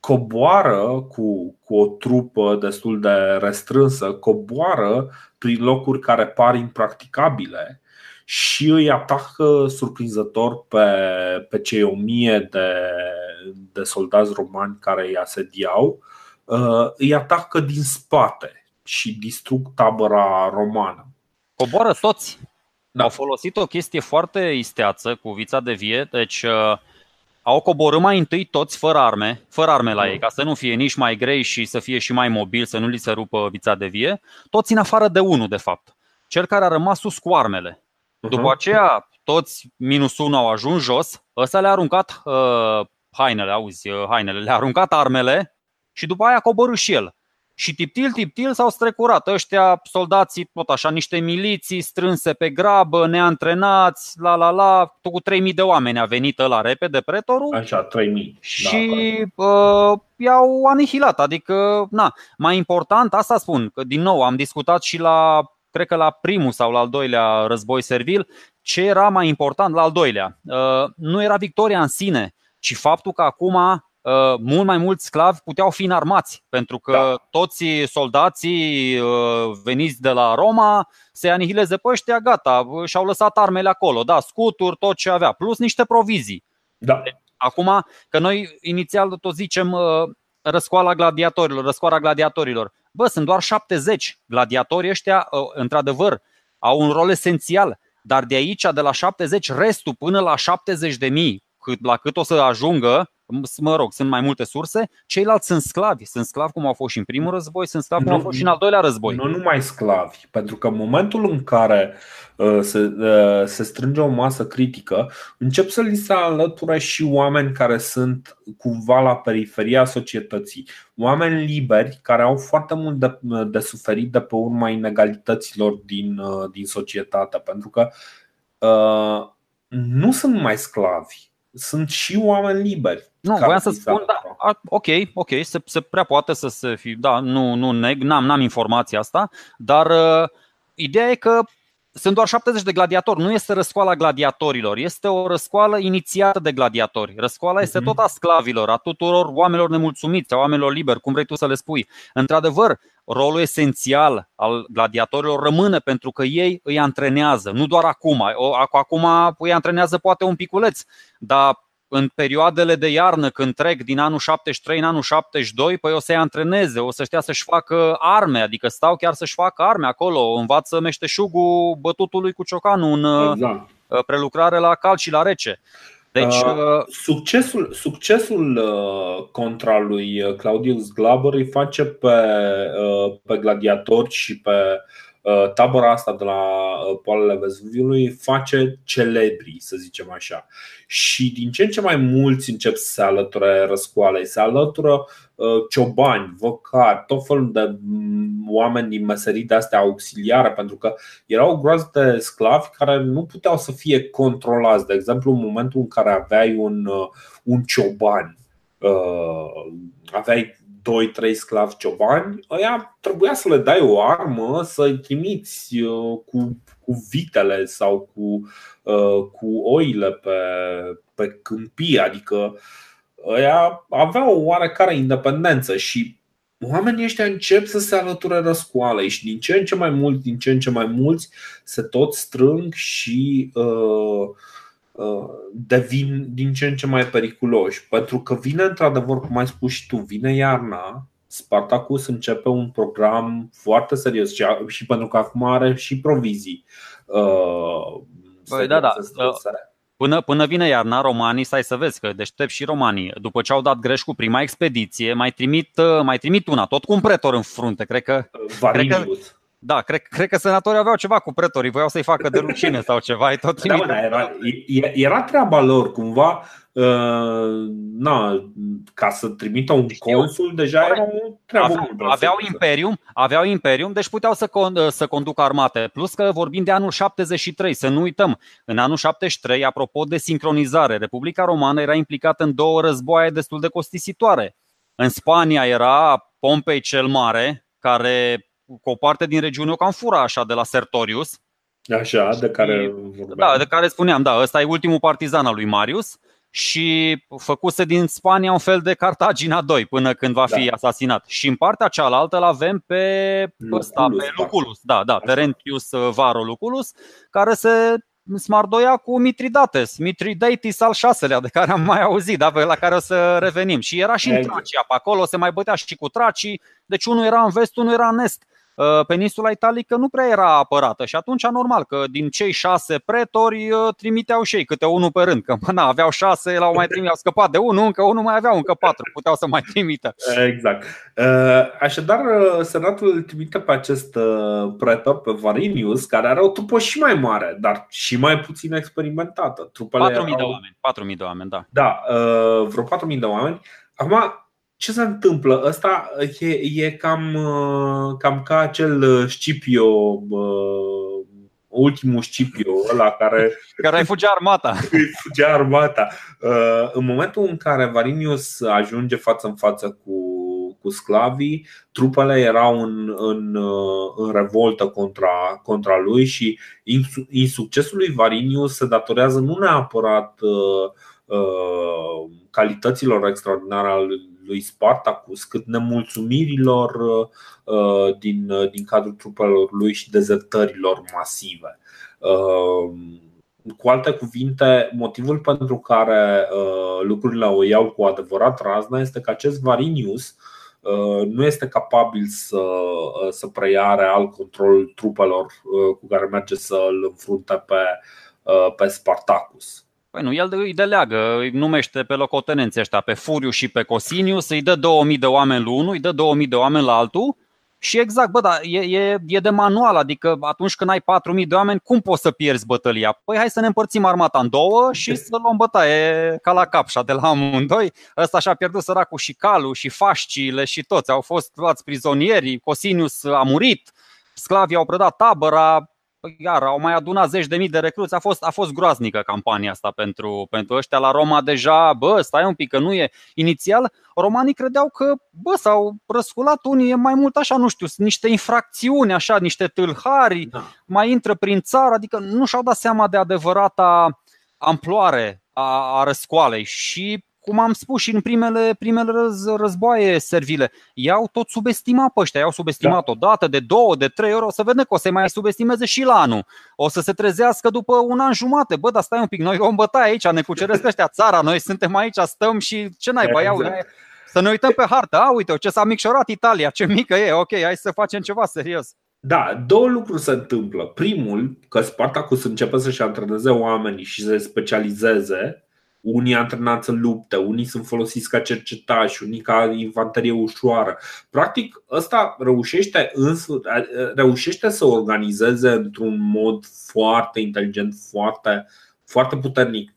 coboară cu, cu o trupă destul de restrânsă, coboară prin locuri care par impracticabile și îi atacă surprinzător pe, pe cei o mie de, de soldați romani care îi asediau, uh, îi atacă din spate și distrug tabăra romană. Coboară toți. Da. Au folosit o chestie foarte isteață cu vița de vie, deci uh, au coborât mai întâi toți fără arme, fără arme la ei, ca să nu fie nici mai grei și să fie și mai mobil, să nu li se rupă vița de vie, toți în afară de unul, de fapt. Cel care a rămas sus cu armele. După aceea, toți minus unul au ajuns jos, ăsta le-a aruncat uh, hainele, auzi, uh, hainele, le-a aruncat armele și după aia a coborât și el. Și tiptil, tiptil s-au strecurat ăștia, soldații, tot așa, niște miliții strânse pe grabă, neantrenați, la la la, tot cu 3000 de oameni a venit la repede pretorul. Așa, 3000. Și da, uh, i-au anihilat, adică, na, mai important, asta spun, că din nou am discutat și la, cred că la primul sau la al doilea război servil, ce era mai important la al doilea. Uh, nu era victoria în sine, ci faptul că acum Uh, mult mai mulți sclavi puteau fi înarmați, pentru că da. toți soldații uh, veniți de la Roma se anihileze pe ăștia, gata, și-au lăsat armele acolo, da, scuturi, tot ce avea, plus niște provizii. Da. Acum, că noi inițial tot zicem uh, răscoala gladiatorilor, răscoara gladiatorilor. Bă, sunt doar 70 gladiatori ăștia, într-adevăr, au un rol esențial, dar de aici, de la 70, restul până la 70 de mii, cât, la cât o să ajungă, mă rog, sunt mai multe surse, ceilalți sunt sclavi. Sunt sclavi cum au fost și în primul război, sunt sclavi cum au fost și în al doilea război. Nu numai sclavi, pentru că în momentul în care uh, se, uh, se strânge o masă critică, încep să li se alăture și oameni care sunt cumva la periferia societății. Oameni liberi care au foarte mult de, de suferit de pe urma inegalităților din, uh, din societate, pentru că uh, nu sunt mai sclavi sunt și oameni liberi. Nu, voiam să spun, da, A, ok, ok, se, se prea poate să se fi, da, nu, nu neg, n-am, n-am informația asta, dar uh, ideea e că sunt doar 70 de gladiatori, nu este răscoala gladiatorilor, este o răscoală inițiată de gladiatori. Răscoala este mhm. tot a sclavilor, a tuturor oamenilor nemulțumiți, a oamenilor liberi, cum vrei tu să le spui. Într-adevăr, rolul esențial al gladiatorilor rămâne pentru că ei îi antrenează, nu doar acum. Acum îi antrenează poate un piculeț, dar în perioadele de iarnă, când trec din anul 73 în anul 72, păi o să-i antreneze, o să știa să-și facă arme, adică stau chiar să-și facă arme acolo, învață meșteșugul bătutului cu ciocanul în exact. Uh, prelucrare la cald și la rece. Deci, uh, uh, succesul, succesul uh, contra lui Claudius Glaber îi face pe, uh, pe gladiatori și pe Uh, tabăra asta de la uh, poalele Vezuviului face celebri, să zicem așa. Și din ce în ce mai mulți încep să se alăture răscoalei, se alătură uh, ciobani, vocari, tot felul de mm, oameni din meserii de astea auxiliare, pentru că erau o groază de sclavi care nu puteau să fie controlați. De exemplu, în momentul în care aveai un, un cioban, aveai 2-3 sclavi ciobani, ăia trebuia să le dai o armă, să-i trimiți uh, cu, cu vitele sau cu, uh, cu oile pe, pe câmpie, adică ăia aveau o oarecare independență și oamenii ăștia încep să se alăture răscoalei și din ce în ce mai mulți, din ce în ce mai mulți se tot strâng și uh, Uh, devin din ce în ce mai periculoși. Pentru că vine, într-adevăr, cum ai spus și tu, vine iarna, Spartacus începe un program foarte serios și pentru că acum are și provizii. Uh, Băi, da, da. Până, până vine iarna, romanii, stai să vezi că deștept și romanii, după ce au dat greș cu prima expediție, mai trimit, uh, mai trimit una, tot cu un pretor în frunte, cred că. Varinius. Cred că, da, cred, cred că senatorii aveau ceva cu pretorii, voiau să-i facă de rușine sau ceva. E tot da, da, era, era treaba lor cumva. Uh, na, ca să trimită un Știu. consul, deja era o treabă aveau, aveau imperium, aveau imperium, deci puteau să, con, să conducă armate. Plus că vorbim de anul 73, să nu uităm. În anul 73, apropo de sincronizare, Republica Romană era implicată în două războaie destul de costisitoare. În Spania era Pompei cel Mare, care cu o parte din regiune o cam fura așa de la Sertorius. Așa, de care vorbeam. Da, de care spuneam, da, ăsta e ultimul partizan al lui Marius și făcuse din Spania un fel de Cartagina 2 până când va fi da. asasinat. Și în partea cealaltă îl avem pe Luculus, ăsta, pe Luculus, da, da, Terentius Varo Luculus, care se smardoia cu Mitridates, Mitridates al șaselea, de care am mai auzit, da, la care o să revenim. Și era și în Tracia pe acolo, se mai bătea și cu tracii, deci unul era în vest, unul era în est. Uh, peninsula italică nu prea era apărată și atunci normal că din cei șase pretori uh, trimiteau și ei câte unul pe rând, că na, aveau șase, l-au mai trimis, au scăpat de unul, încă unul mai aveau încă patru, puteau să mai trimită. Exact. Uh, așadar, senatul îl trimite pe acest pretor, pe Varinius, care are o trupă și mai mare, dar și mai puțin experimentată. 4.000 erau... de oameni, 4.000 de oameni, da. Da, vreo 4.000 de oameni. Acum, ce se întâmplă? Ăsta e, e cam, uh, cam ca acel uh, Scipio, uh, ultimul Scipio, ăla care. Care îi fugea armata. Îi fugea armata. În momentul în care Varinius ajunge față în față cu, cu sclavii, trupele erau în, în, în revoltă contra, contra lui și insuccesul lui Varinius se datorează nu neapărat uh, calităților extraordinare ale lui Spartacus, cât nemulțumirilor uh, din, uh, din cadrul trupelor lui și dezertărilor masive. Uh, cu alte cuvinte, motivul pentru care lucrurile o iau cu adevărat razna este că acest Varinius nu este capabil să, să preia real controlul trupelor cu care merge să îl înfrunte pe, pe Spartacus. Păi nu, el îi deleagă, îi numește pe locotenenții ăștia, pe Furiu și pe Cosinius, îi dă 2000 de oameni la unul, îi dă 2000 de oameni la altul și exact, bă, da, e, e, e de manual, adică atunci când ai 4000 de oameni, cum poți să pierzi bătălia? Păi hai să ne împărțim armata în două și să luăm bătaie ca la capșa de la amândoi. Ăsta și-a pierdut săracul și calul și fasciile și toți, au fost luați prizonieri, Cosinius a murit, sclavii au predat tabăra, iar au mai adunat zeci de mii de recruți. A fost, a fost groaznică campania asta pentru, pentru ăștia la Roma deja. Bă, stai un pic că nu e. Inițial, romanii credeau că, bă, s-au răsculat unii, e mai mult așa, nu știu, niște infracțiuni, așa, niște tâlhari, da. mai intră prin țară, adică nu și-au dat seama de adevărata amploare a, a răscoalei și cum am spus și în primele, primele răz, războaie servile, i-au tot subestimat pe ăștia, i-au subestimat da. o dată, de două, de trei ori, o să vedem că o să mai subestimeze și la anul. O să se trezească după un an jumate. Bă, dar stai un pic, noi vom bătaie aici, ne cuceresc ăștia țara, noi suntem aici, stăm și ce n-ai, exact. iau, să ne uităm pe hartă, a, uite, ce s-a micșorat Italia, ce mică e, ok, hai să facem ceva serios. Da, două lucruri se întâmplă. Primul, că Spartacus începe să-și antreneze oamenii și să se specializeze unii antrenați în lupte, unii sunt folosiți ca cercetași, unii ca infanterie ușoară. Practic, ăsta reușește, însă, reușește să organizeze într-un mod foarte inteligent, foarte, foarte puternic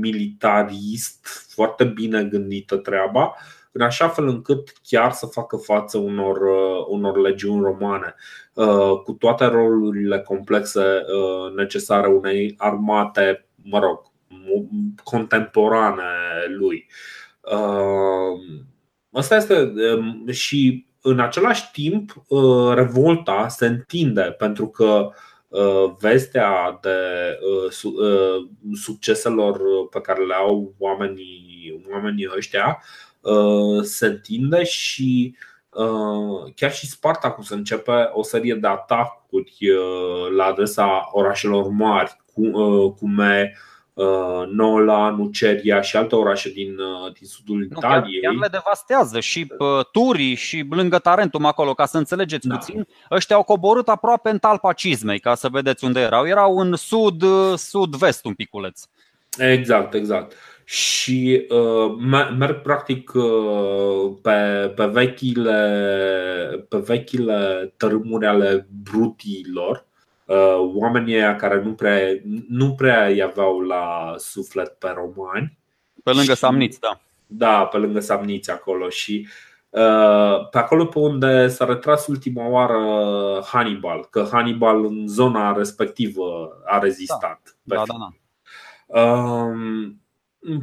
militarist, foarte bine gândită treaba, în așa fel încât chiar să facă față unor, unor legiuni romane, cu toate rolurile complexe necesare unei armate, mă rog, contemporane lui. Asta este și în același timp revolta se întinde pentru că vestea de succeselor pe care le au oamenii, oamenii ăștia se întinde și chiar și Spartacus începe o serie de atacuri la adresa orașelor mari, cum e Uh, Nola, Nuceria și alte orașe din, uh, din sudul nu, Italiei. Chiar, chiar le devastează și uh, Turii și lângă Tarentum acolo, ca să înțelegeți da. puțin, ăștia au coborât aproape în talpa cizmei, ca să vedeți unde erau. Erau în sud, sud-vest un piculeț. Exact, exact. Și uh, merg practic uh, pe, pe, vechile, pe vechile tărâmuri ale brutilor Uh, oamenii aia care nu prea, nu prea i aveau la suflet pe romani. Pe lângă și, Samniți, da. Da, pe lângă Samniți acolo și uh, pe acolo pe unde s-a retras ultima oară Hannibal, că Hannibal în zona respectivă a rezistat. Da, da, da, da. Um,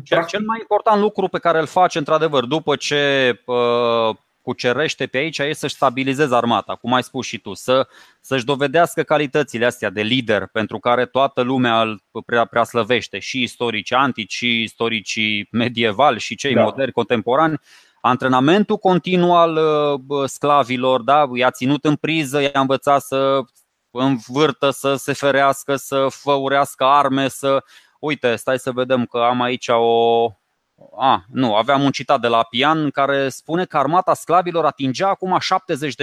cel, cel mai important lucru pe care îl face într-adevăr după ce uh, cucerește pe aici e să-și stabilizeze armata, cum ai spus și tu, să, să-și dovedească calitățile astea de lider pentru care toată lumea îl prea, prea slăvește, și istorici antici, și istorici medievali, și cei da. moderni, contemporani. Antrenamentul continuu al uh, sclavilor, da, i-a ținut în priză, i-a învățat să învârtă, să se ferească, să făurească arme, să. Uite, stai să vedem că am aici o, a, nu, aveam un citat de la Pian care spune că armata sclavilor atingea acum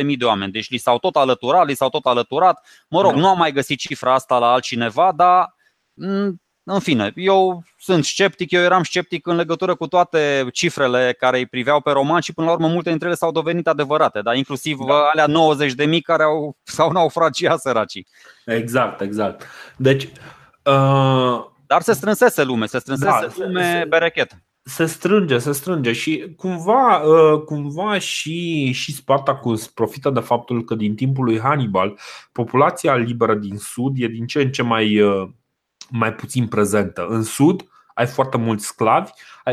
70.000 de oameni. Deci li s-au tot alăturat, li s-au tot alăturat. Mă rog, da. nu am mai găsit cifra asta la altcineva, dar în fine, eu sunt sceptic, eu eram sceptic în legătură cu toate cifrele care îi priveau pe romani și până la urmă multe dintre ele s-au dovedit adevărate, dar inclusiv da. alea 90 de mii care au, s-au naufragiat săracii. Exact, exact. Deci, uh... Dar se strânsese lume, se strânsese da, lume se, berechet se strânge, se strânge și cumva, uh, cumva și, și Spartacus profită de faptul că din timpul lui Hannibal populația liberă din sud e din ce în ce mai, uh, mai puțin prezentă. În sud ai foarte mulți sclavi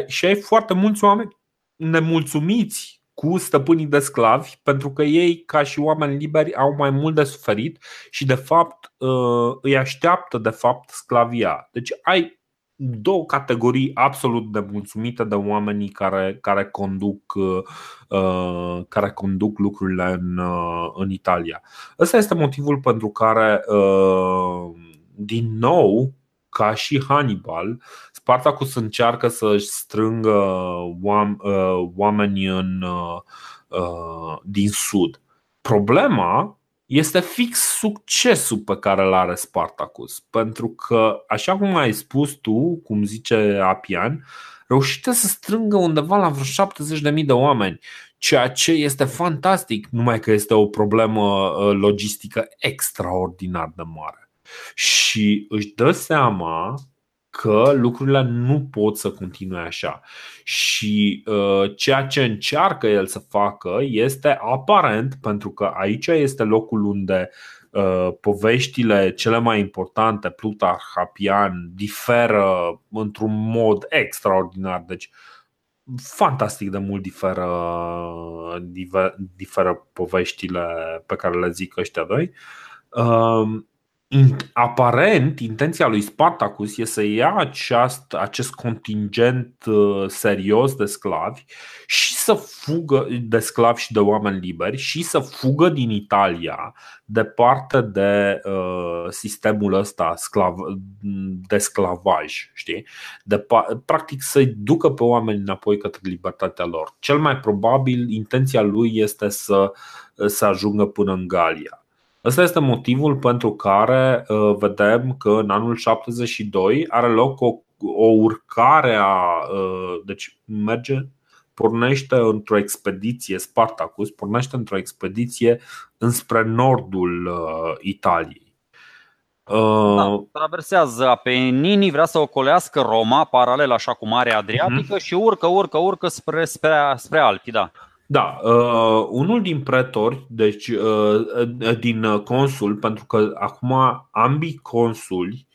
și ai foarte mulți oameni nemulțumiți cu stăpânii de sclavi, pentru că ei, ca și oameni liberi, au mai mult de suferit și, de fapt, uh, îi așteaptă, de fapt, sclavia. Deci ai două categorii absolut de mulțumite de oamenii care, care, conduc, uh, care conduc lucrurile în, uh, în Italia. Ăsta este motivul pentru care, uh, din nou, ca și Hannibal, Spartacus încearcă să-și strângă oameni în, din sud. Problema este fix succesul pe care îl are Spartacus. Pentru că, așa cum ai spus tu, cum zice Apian, reușite să strângă undeva la vreo 70.000 de oameni, ceea ce este fantastic, numai că este o problemă uh, logistică extraordinar de mare. Și își dă seama că lucrurile nu pot să continue așa. Și uh, ceea ce încearcă el să facă este aparent, pentru că aici este locul unde poveștile cele mai importante, Plutarh, Hapian, diferă într-un mod extraordinar. Deci, fantastic de mult diferă, diferă poveștile pe care le zic ăștia doi aparent, intenția lui Spartacus este să ia aceast, acest contingent uh, serios de sclavi și să fugă de sclavi și de oameni liberi și să fugă din Italia departe de uh, sistemul ăsta sclav, de sclavaj, știi? De, practic să-i ducă pe oameni înapoi către libertatea lor. Cel mai probabil intenția lui este să, să ajungă până în Galia Ăsta este motivul pentru care uh, vedem că în anul 72 are loc o, o urcare a. Uh, deci merge, pornește într-o expediție, Spartacus pornește într-o expediție înspre nordul uh, Italiei. Da, traversează Apeninii, vrea să ocolească Roma, paralel așa cu Marea Adriatică, uh-huh. și urcă, urcă, urcă spre, spre, spre Alpi. Da. Da, uh, unul din pretori, deci uh, uh, din consul, pentru că acum ambii consuli,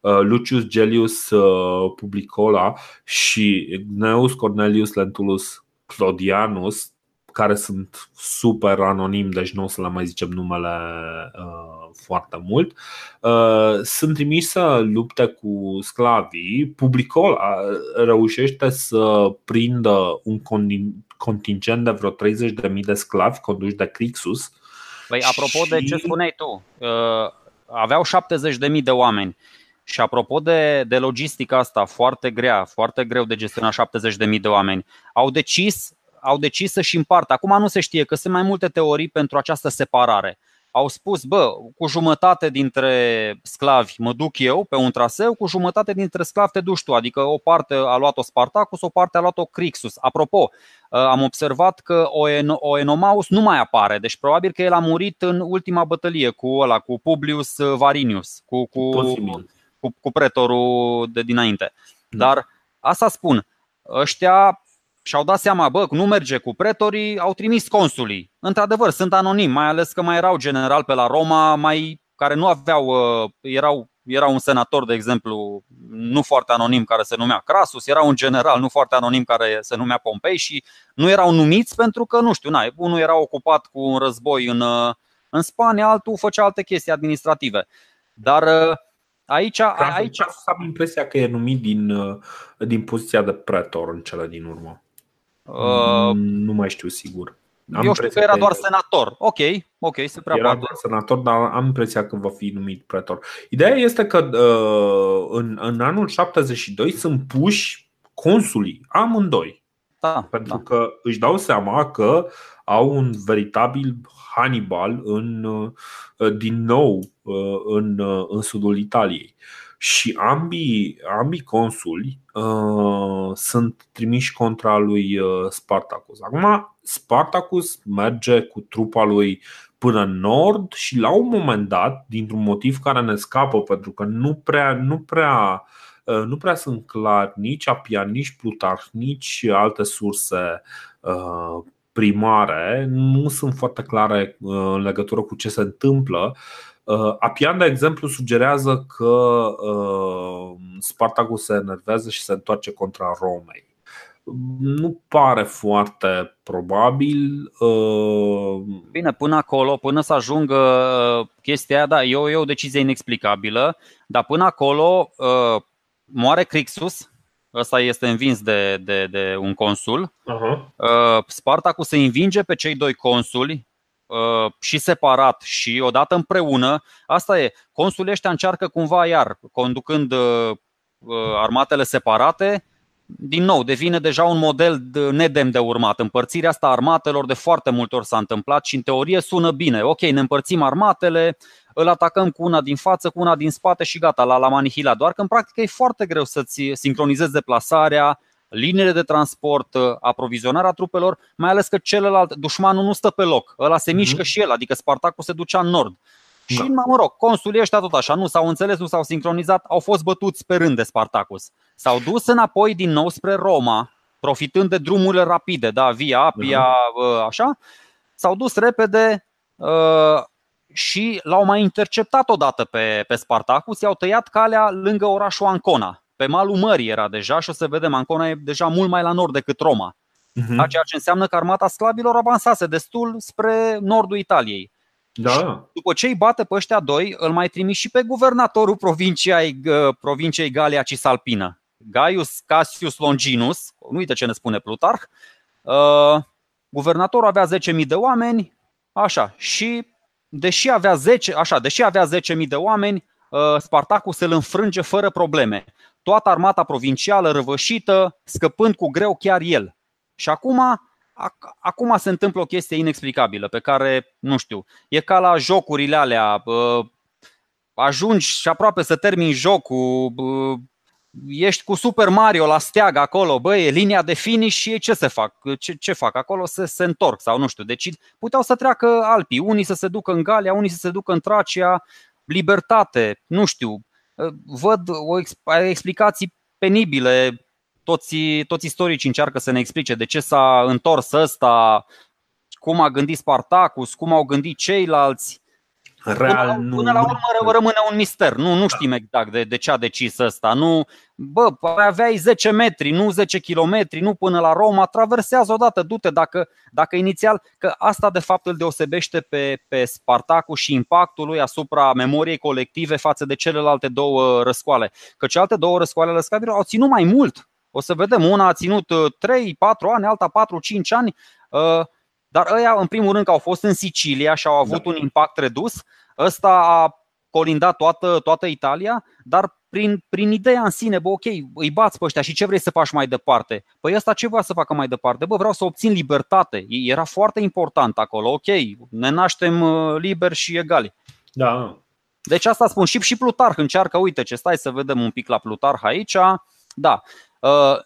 uh, Lucius Gellius uh, Publicola și Gnaeus Cornelius Lentulus Clodianus, care sunt super anonim, deci nu o să le mai zicem numele uh, foarte mult, uh, sunt trimiși să lupte cu sclavii. Publicol reușește să prindă un contingent de vreo 30.000 de sclavi conduși de Crixus. Păi, apropo și... de ce spuneai tu, uh, aveau 70.000 de oameni. Și apropo de, de logistica asta foarte grea, foarte greu de gestionat 70.000 de oameni, au decis au decis să-și împartă. Acum nu se știe că sunt mai multe teorii pentru această separare. Au spus, bă, cu jumătate dintre sclavi mă duc eu pe un traseu, cu jumătate dintre sclavi te duci tu. Adică o parte a luat-o Spartacus, o parte a luat-o Crixus. Apropo, uh, am observat că Oenomaus nu mai apare, deci probabil că el a murit în ultima bătălie cu ăla, cu Publius Varinius, cu, cu, cu, cu pretorul de dinainte. Da. Dar asta spun, ăștia și-au dat seama, bă, nu merge cu pretorii, au trimis consulii. Într-adevăr, sunt anonimi, mai ales că mai erau general pe la Roma, mai care nu aveau, uh, erau, era un senator, de exemplu, nu foarte anonim care se numea Crasus, era un general nu foarte anonim care se numea Pompei și nu erau numiți pentru că, nu știu, na, unul era ocupat cu un război în, uh, în Spania, altul făcea alte chestii administrative. Dar uh, aici, aici... Am impresia că e numit din, din poziția de pretor în cele din urmă. Uh, nu mai știu sigur. Am eu știu că era doar senator. Ok, ok, se prea Era poate. doar senator, dar am impresia că va fi numit pretor. Ideea este că uh, în, în anul 72 sunt puși consulii, amândoi. Da, pentru da. că își dau seama că au un veritabil Hannibal în, uh, din nou uh, în, în sudul Italiei și ambii, ambii consuli uh, sunt trimiși contra lui uh, Spartacus. Acum, Spartacus merge cu trupa lui până în nord și la un moment dat, dintr-un motiv care ne scapă, pentru că nu prea, nu prea, uh, nu prea sunt clar nici Apian, nici Plutarh, nici alte surse uh, primare, nu sunt foarte clare uh, în legătură cu ce se întâmplă. Uh, Apian, de exemplu, sugerează că uh, Spartacus se enervează și se întoarce contra Romei. Nu pare foarte probabil. Uh, Bine, până acolo, până să ajungă chestia aia, da, e o, e o decizie inexplicabilă, dar până acolo moare Crixus, ăsta este învins de, de, de un consul. Uh-huh. Spartacus se învinge pe cei doi consuli, Uh, și separat și odată împreună, asta e, consulii ăștia încearcă cumva iar, conducând uh, uh, armatele separate, din nou, devine deja un model nedemn de urmat. Împărțirea asta armatelor de foarte multe ori s-a întâmplat și în teorie sună bine. Ok, ne împărțim armatele, îl atacăm cu una din față, cu una din spate și gata, la la manihila. Doar că în practică e foarte greu să-ți sincronizezi deplasarea, liniile de transport, uh, aprovizionarea trupelor, mai ales că celălalt, dușmanul nu stă pe loc, ăla se mm-hmm. mișcă și el, adică Spartacul se ducea în nord. Da. Și, mă rog, consulii ăștia tot așa, nu s-au înțeles, nu s-au sincronizat, au fost bătuți pe rând de Spartacus. S-au dus înapoi din nou spre Roma, profitând de drumurile rapide, da, via Apia, uh-huh. așa, s-au dus repede uh, și l-au mai interceptat odată pe, pe Spartacus, i-au tăiat calea lângă orașul Ancona. Pe malul mării era deja și o să vedem, Ancona e deja mult mai la nord decât Roma. Uh-huh. Ceea ce înseamnă că armata sclavilor avansase destul spre nordul Italiei. Da. Și după ce îi bate pe ăștia doi, îl mai trimis și pe guvernatorul provinciei, provinciei Galia Cisalpină, Gaius Cassius Longinus, nu uite ce ne spune Plutarh, uh, guvernatorul avea 10.000 de oameni, așa, și deși avea 10, așa, deși avea 10.000 de oameni, uh, Spartacus îl înfrânge fără probleme. Toată armata provincială răvășită, scăpând cu greu chiar el. Și acum acum se întâmplă o chestie inexplicabilă pe care, nu știu, e ca la jocurile alea, ajungi și aproape să termini jocul, ești cu Super Mario la steag acolo, băi, e linia de finish și ei ce se fac? Ce, ce fac acolo? Se, se întorc sau nu știu, deci puteau să treacă Alpii, unii să se ducă în Galia, unii să se ducă în Tracia, libertate, nu știu, văd o explicații penibile toți, toți istoricii încearcă să ne explice de ce s-a întors ăsta, cum a gândit Spartacus, cum au gândit ceilalți. Real, până, până la urmă rămâne un mister. Nu, nu știm exact de, de ce a decis ăsta. Nu, bă, aveai 10 metri, nu 10 km, nu până la Roma, traversează odată, du-te dacă, dacă inițial, că asta de fapt îl deosebește pe, pe Spartacus și impactul lui asupra memoriei colective față de celelalte două răscoale. Că celelalte două răscoale ale scavilor au ținut mai mult o să vedem, una a ținut 3-4 uh, ani, alta 4-5 ani, uh, dar ăia în primul rând că au fost în Sicilia și au avut da. un impact redus. Ăsta a colindat toată, toată Italia, dar prin, prin ideea în sine, bă, ok, îi bați pe ăștia și ce vrei să faci mai departe? Păi ăsta ce vrea să facă mai departe? Bă, vreau să obțin libertate. Era foarte important acolo, ok, ne naștem uh, liberi și egali. Da. Deci asta spun și, și Plutarh încearcă, uite ce, stai să vedem un pic la Plutarh aici. Da, Uh,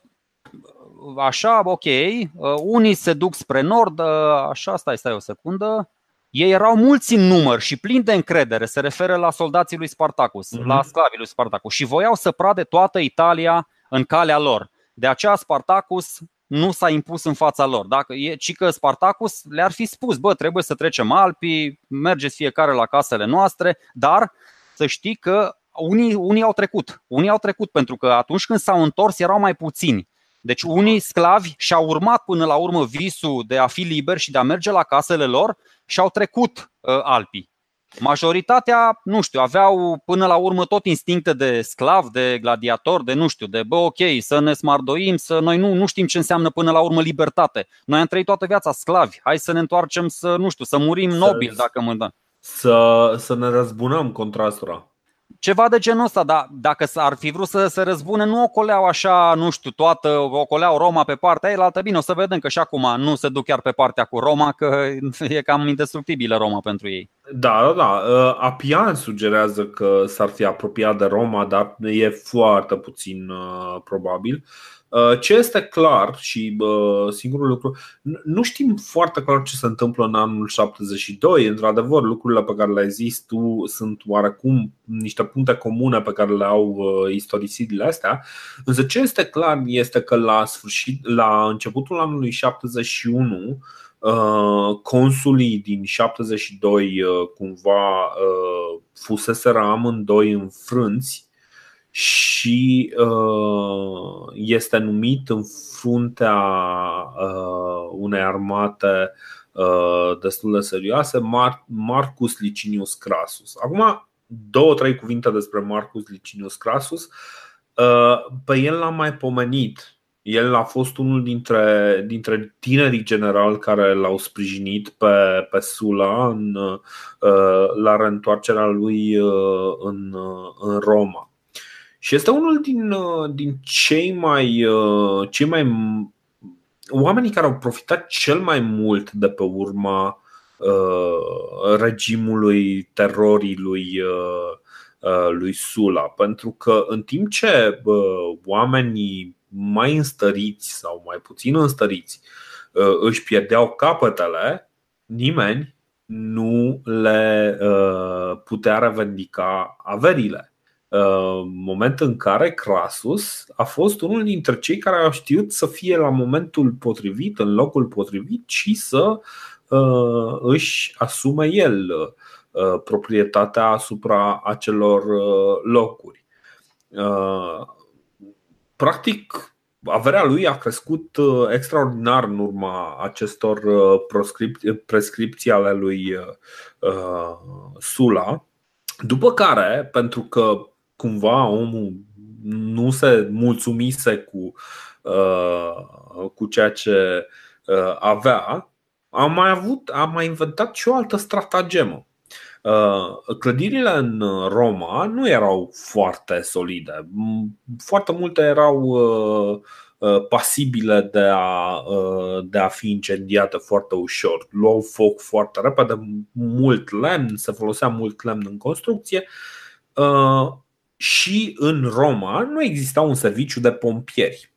așa, ok, uh, unii se duc spre nord, uh, așa, stai, stai o secundă. Ei erau mulți în număr și plini de încredere, se referă la soldații lui Spartacus, uh-huh. la sclavii lui Spartacus și voiau să prade toată Italia în calea lor. De aceea Spartacus nu s-a impus în fața lor. Dacă e, ci că Spartacus le-ar fi spus, bă, trebuie să trecem Alpii, mergeți fiecare la casele noastre, dar să știi că unii, unii au trecut. Unii au trecut pentru că atunci când s-au întors erau mai puțini. Deci unii sclavi și-au urmat până la urmă visul de a fi liberi și de a merge la casele lor și au trecut uh, Alpii. Majoritatea, nu știu, aveau până la urmă tot instincte de sclav, de gladiator, de nu știu, de bă, ok, să ne smardoim, să noi nu, nu știm ce înseamnă până la urmă libertate. Noi am trăit toată viața sclavi, hai să ne întoarcem să, nu știu, să murim nobil dacă mă dă. Să, să ne răzbunăm contra asura. Ceva de genul ăsta, dar dacă ar fi vrut să se răzbune, nu ocoleau așa, nu știu, toată, ocoleau Roma pe partea aia, altă bine, o să vedem că și acum nu se duc chiar pe partea cu Roma, că e cam indestructibilă Roma pentru ei. Da, da, da. Uh, Apian sugerează că s-ar fi apropiat de Roma, dar e foarte puțin uh, probabil. Uh, ce este clar și singurul lucru, nu știm foarte clar ce se întâmplă în anul 72. Într-adevăr, lucrurile pe care le-ai zis tu sunt oarecum niște puncte comune pe care le au istorisirile astea. Însă ce este clar este că la, sfârșit, la începutul anului 71 Uh, consulii din 72 uh, cumva uh, fuseseră amândoi înfrânți și este numit în fruntea unei armate destul de serioase Marcus Licinius Crassus. Acum, două, trei cuvinte despre Marcus Licinius Crassus. Pe el l-am mai pomenit el a fost unul dintre, dintre tinerii generali care l-au sprijinit pe, pe Sula în, uh, la reîntoarcerea lui uh, în, uh, în Roma. Și este unul din, din cei mai, cei mai oamenii care au profitat cel mai mult de pe urma regimului terorii lui, lui Sula. Pentru că în timp ce oamenii mai înstăriți sau mai puțin înstăriți uh, își pierdeau capătele, nimeni nu le uh, putea revendica averile. Uh, moment în care Crasus a fost unul dintre cei care au știut să fie la momentul potrivit, în locul potrivit și să își asume el proprietatea asupra acelor locuri. Practic, averea lui a crescut extraordinar în urma acestor prescripții ale lui Sula. După care, pentru că cumva omul nu se mulțumise cu, cu ceea ce avea, a mai avut, a mai inventat și o altă stratagemă. Uh, clădirile în Roma nu erau foarte solide. Foarte multe erau uh, uh, pasibile de a, de a fi incendiate foarte ușor. Luau foc foarte repede, mult lemn, se folosea mult lemn în construcție și în Roma nu exista un serviciu de pompieri.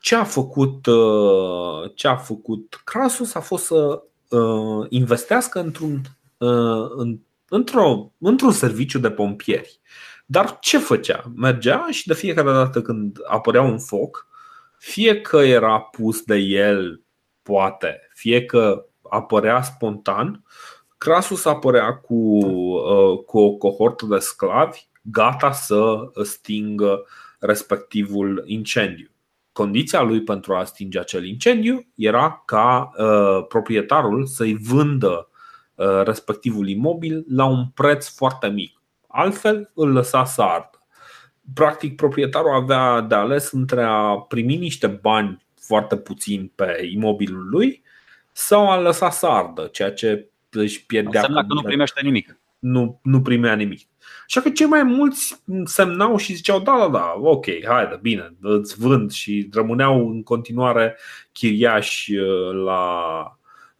Ce a făcut, ce a făcut Crasus a fost să investească într-un Uh, într-o, într-un serviciu de pompieri. Dar ce făcea? Mergea și de fiecare dată când apărea un foc, fie că era pus de el, poate, fie că apărea spontan, Crasus apărea cu, uh, cu o cohortă de sclavi gata să stingă respectivul incendiu. Condiția lui pentru a stinge acel incendiu era ca uh, proprietarul să-i vândă Uh, respectivul imobil la un preț foarte mic. Altfel îl lăsa să ardă. Practic, proprietarul avea de ales între a primi niște bani foarte puțini pe imobilul lui sau a lăsa să ardă, ceea ce își pierdea. Înseamnă că nu primește nimic. Nu, nu primea nimic. Așa că cei mai mulți semnau și ziceau da, da, da, ok, haide, bine, îți vând și rămâneau în continuare chiriași uh, la,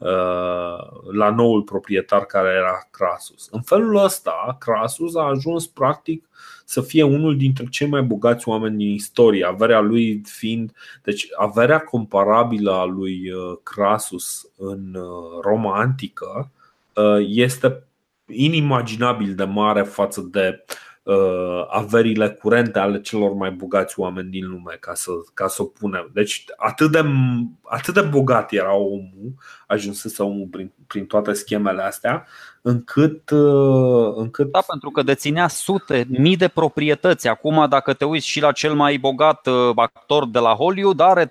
Uh, la noul proprietar care era Crasus. În felul ăsta, Crasus a ajuns practic să fie unul dintre cei mai bogați oameni din istorie, averea lui fiind, deci averea comparabilă a lui uh, Crasus în uh, Roma antică este inimaginabil de mare față de uh, averile curente ale celor mai bogați oameni din lume, ca să, ca să o punem. Deci atât de, atât de bogat era omul, ajunsese omul prin, prin toate schemele astea, încât, uh, încât. Da, pentru că deținea sute, mii de proprietăți. Acum, dacă te uiți și la cel mai bogat uh, actor de la Hollywood, are 3-4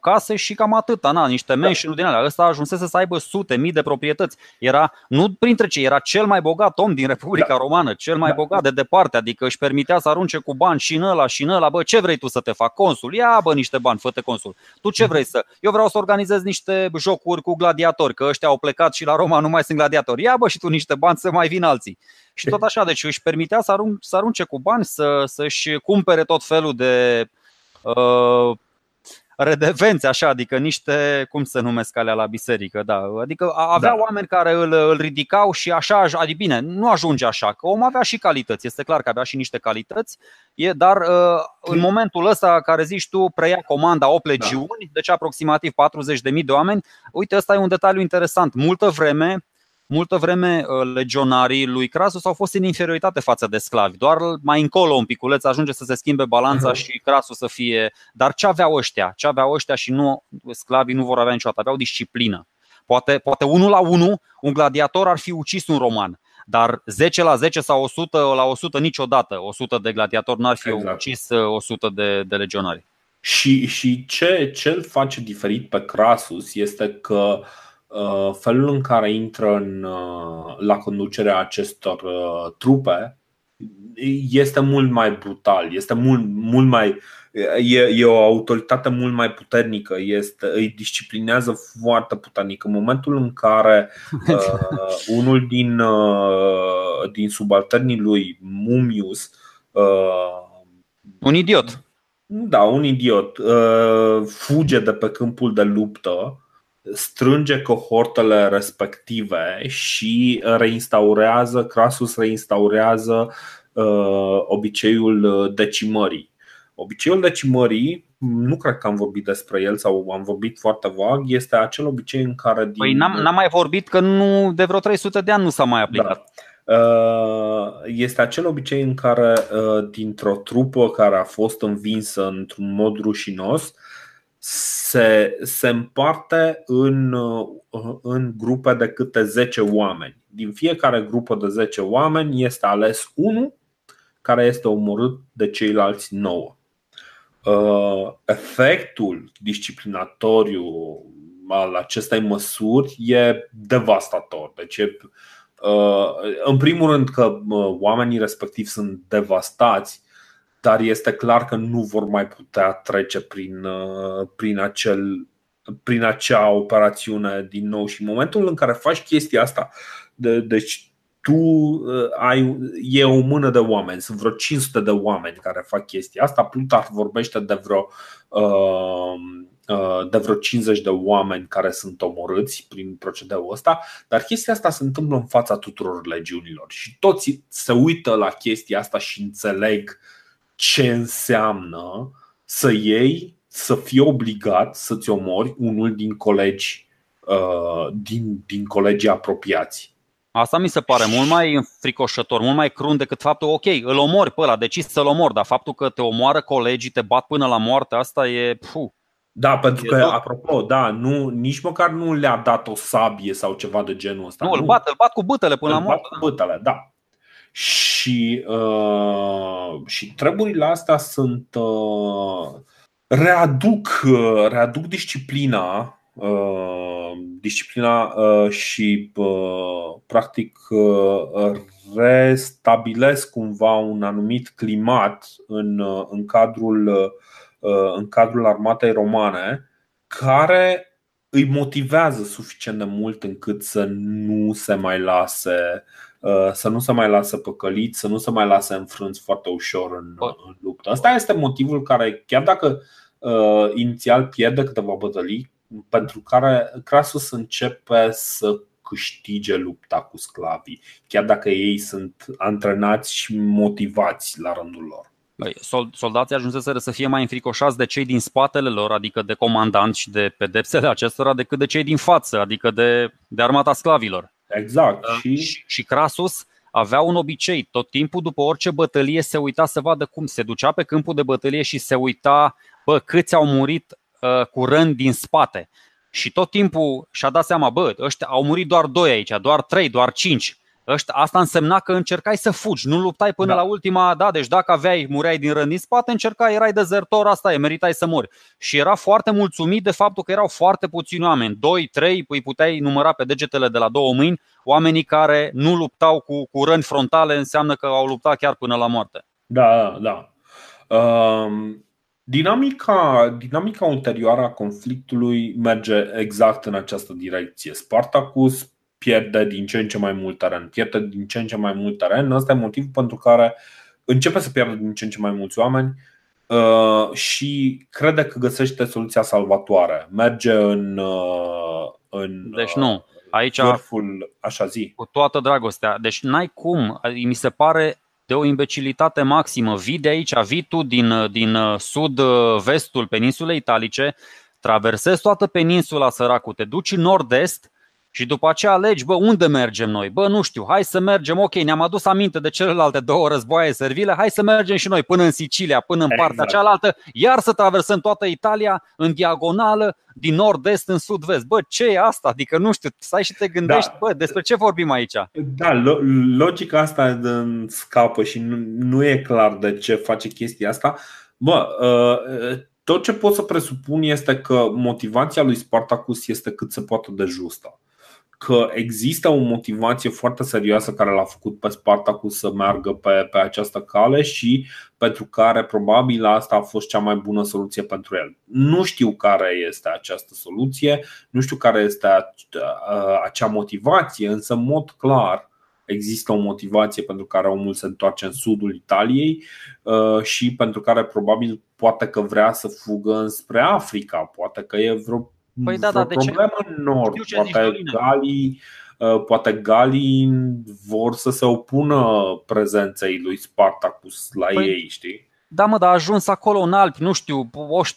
case și cam atâta, na, niște mention din alea. Ăsta ajunsese să aibă sute, mii de proprietăți. Era, nu printre cei, era cel mai bogat om din Republica da. Romană, cel mai da. bogat de departe, adică își permitea să arunce cu bani și în ăla și în ăla. Bă, ce vrei tu să te fac? Consul? Ia, bă, niște bani, fă consul. Tu ce vrei să? Eu vreau să organizez niște jocuri cu gladiatori, că ăștia au plecat și la Roma nu mai sunt gladiatori. Ia, bă, și tu niște bani să mai vină alții. Și tot așa, deci își permitea să, arunce, să arunce cu bani, să, să-și cumpere tot felul de uh, redevențe, așa, adică niște, cum se numesc alea la biserică, da, adică avea da. oameni care îl, îl ridicau și așa, adică bine, nu ajunge așa, că om avea și calități, este clar că avea și niște calități, e, dar uh, în momentul ăsta care zici tu, preia comanda 8 legiuni, da. deci aproximativ 40.000 de oameni, uite, ăsta e un detaliu interesant, multă vreme Multă vreme uh, legionarii lui Crasus au fost în inferioritate față de sclavi. Doar mai încolo un piculeț ajunge să se schimbe balanța uh-huh. și Crasus să fie. Dar ce aveau ăștia? Ce aveau ăștia și nu sclavii nu vor avea niciodată? Aveau disciplină. Poate, poate unul la unul un gladiator ar fi ucis un roman. Dar 10 la 10 sau 100 la 100 niciodată 100 de gladiatori n-ar fi exact. ucis 100 uh, de, de legionari. Și, și ce, ce îl face diferit pe Crasus este că uh, Uh, felul în care intră în, uh, la conducerea acestor uh, trupe este mult mai brutal, este mult, mult mai. E, e o autoritate mult mai puternică, este, îi disciplinează foarte puternic. În momentul în care uh, unul din, uh, din subalternii lui, Mumius, uh, un idiot. Da, un idiot, uh, fuge de pe câmpul de luptă strânge cohortele respective și reinstaurează, Crasus reinstaurează uh, obiceiul uh, decimării. Obiceiul decimării, nu cred că am vorbit despre el sau am vorbit foarte vag, este acel obicei în care. Din... Păi n-am, n-am mai vorbit că nu de vreo 300 de ani nu s-a mai aplicat. Da. Uh, este acel obicei în care, dintr-o trupă care a fost învinsă într-un mod rușinos, se, se împarte în, în grupe de câte 10 oameni. Din fiecare grupă de 10 oameni este ales unul care este omorât de ceilalți 9. Uh, efectul disciplinatoriu al acestei măsuri e devastator. Deci e, uh, în primul rând că uh, oamenii respectivi sunt devastați dar este clar că nu vor mai putea trece prin, uh, prin, acel, prin acea operațiune din nou. Și în momentul în care faci chestia asta, de, deci tu uh, ai, e o mână de oameni, sunt vreo 500 de oameni care fac chestia asta, Plutar vorbește de vreo, uh, de vreo 50 de oameni care sunt omorâți prin procedeul ăsta, dar chestia asta se întâmplă în fața tuturor legiunilor și toți se uită la chestia asta și înțeleg uh, ce înseamnă să iei, să fii obligat să-ți omori unul din colegi uh, din, din colegii apropiați. Asta mi se pare mult mai înfricoșător, mult mai crunt decât faptul, ok, îl omori pe ăla, decis să-l omori, dar faptul că te omoară colegii, te bat până la moarte, asta e... Puh, da, pentru că, apropo, da, nu, nici măcar nu le-a dat o sabie sau ceva de genul ăsta. Nu, nu. îl bat, îl bat cu bâtele până îl la moarte. Bat cu bâtele, da. Și, uh, și treburile astea sunt uh, readuc, uh, readuc disciplina uh, disciplina uh, și uh, practic uh, restabilesc cumva un anumit climat în, uh, în, cadrul, uh, în cadrul armatei romane care îi motivează suficient de mult încât să nu se mai lase Uh, să nu se mai lasă păcălit, să nu se mai lasă înfrânți foarte ușor în, în luptă. Asta este motivul care, chiar dacă uh, inițial pierde câteva bătălii, pentru care Crasus începe să câștige lupta cu sclavii, chiar dacă ei sunt antrenați și motivați la rândul lor. Soldații ajunseseră să fie mai înfricoșați de cei din spatele lor, adică de comandanți și de pedepsele acestora, decât de cei din față, adică de, de armata sclavilor. Exact. Uh, și... și, și Crasus avea un obicei, tot timpul după orice bătălie se uita să vadă cum se ducea pe câmpul de bătălie și se uita bă, câți au murit uh, cu răni din spate. Și tot timpul și-a dat seama, bă, ăștia au murit doar doi aici, doar trei, doar cinci. Ăștia, asta însemna că încercai să fugi, nu luptai până da. la ultima, da, deci dacă aveai, mureai din rând din spate, încercai, erai dezertor, asta e, meritai să mori. Și era foarte mulțumit de faptul că erau foarte puțini oameni, doi, trei, îi puteai număra pe degetele de la două mâini, oamenii care nu luptau cu, cu răni frontale, înseamnă că au luptat chiar până la moarte. Da, da. Um... Dinamica, dinamica ulterioară a conflictului merge exact în această direcție. Spartacus pierde din ce în ce mai mult teren, pierde din ce în ce mai mult teren. Ăsta e motivul pentru care începe să pierdă din ce în ce mai mulți oameni uh, și crede că găsește soluția salvatoare. Merge în. Uh, în deci nu. Aici, vârful, așa zi. cu toată dragostea. Deci n-ai cum. Mi se pare de o imbecilitate maximă. Vii de aici, vii tu din, din sud-vestul peninsulei italice, traversezi toată peninsula săracu, te duci în nord-est și după aceea alegi, bă, unde mergem noi? Bă, nu știu, hai să mergem, ok, ne-am adus aminte de celelalte două războaie servile, hai să mergem și noi până în Sicilia, până în exact. partea cealaltă, iar să traversăm toată Italia în diagonală, din nord-est în sud-vest. Bă, ce e asta? Adică nu știu, stai și te gândești, da. bă, despre ce vorbim aici? Da, logica asta scapă și nu, nu e clar de ce face chestia asta. Bă, uh, tot ce pot să presupun este că motivația lui Spartacus este cât se poate de justă că există o motivație foarte serioasă care l-a făcut pe Spartacus să meargă pe, pe această cale și pentru care probabil asta a fost cea mai bună soluție pentru el. Nu știu care este această soluție, nu știu care este acea motivație, însă în mod clar există o motivație pentru care omul se întoarce în sudul Italiei și pentru care probabil poate că vrea să fugă înspre Africa, poate că e vreo Păi da, da, de ce? în nord. Poate Galii, uh, poate Galii vor să se opună prezenței lui Spartacus la păi, ei, știi? Da, mă, dar a ajuns acolo în Alpi, nu știu,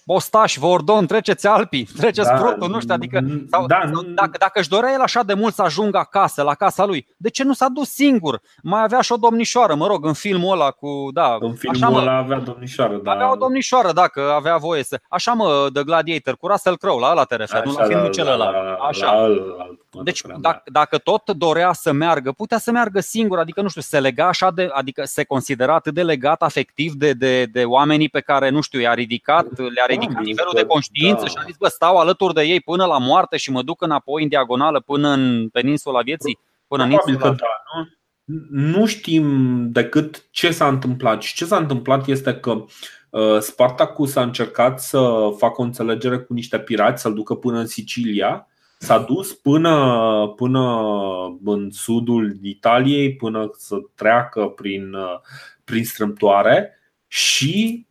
Ostaș, Vordon, treceți Alpii, treceți da, Prutul, nu știu, adică sau, da, sau, dacă, dacă își dorea el așa de mult să ajungă acasă, la casa lui, de ce nu s-a dus singur? Mai avea și o domnișoară, mă rog, în filmul ăla cu, da. În filmul așa, ăla avea domnișoară, da. Avea o domnișoară, dacă avea voie să. Așa mă, The Gladiator, cu Russell Crowe, la ăla te referi, nu la filmul celălalt. Așa. La, la, la, deci, dacă, dacă tot dorea să meargă, putea să meargă singur, adică nu știu, se lega așa de, adică se considera atât de legat afectiv de, de, de oamenii pe care, nu știu, i-a ridicat, le-a ridicat nivelul de conștiință da. și a zis, bă, stau alături de ei până la moarte și mă duc înapoi în diagonală până în peninsula vieții, până în insula. Da, nu? nu știm decât ce s-a întâmplat. Și ce s-a întâmplat este că uh, Spartacus a încercat să facă o înțelegere cu niște pirați, să-l ducă până în Sicilia S-a dus până, până în sudul Italiei, până să treacă prin, prin strâmtoare și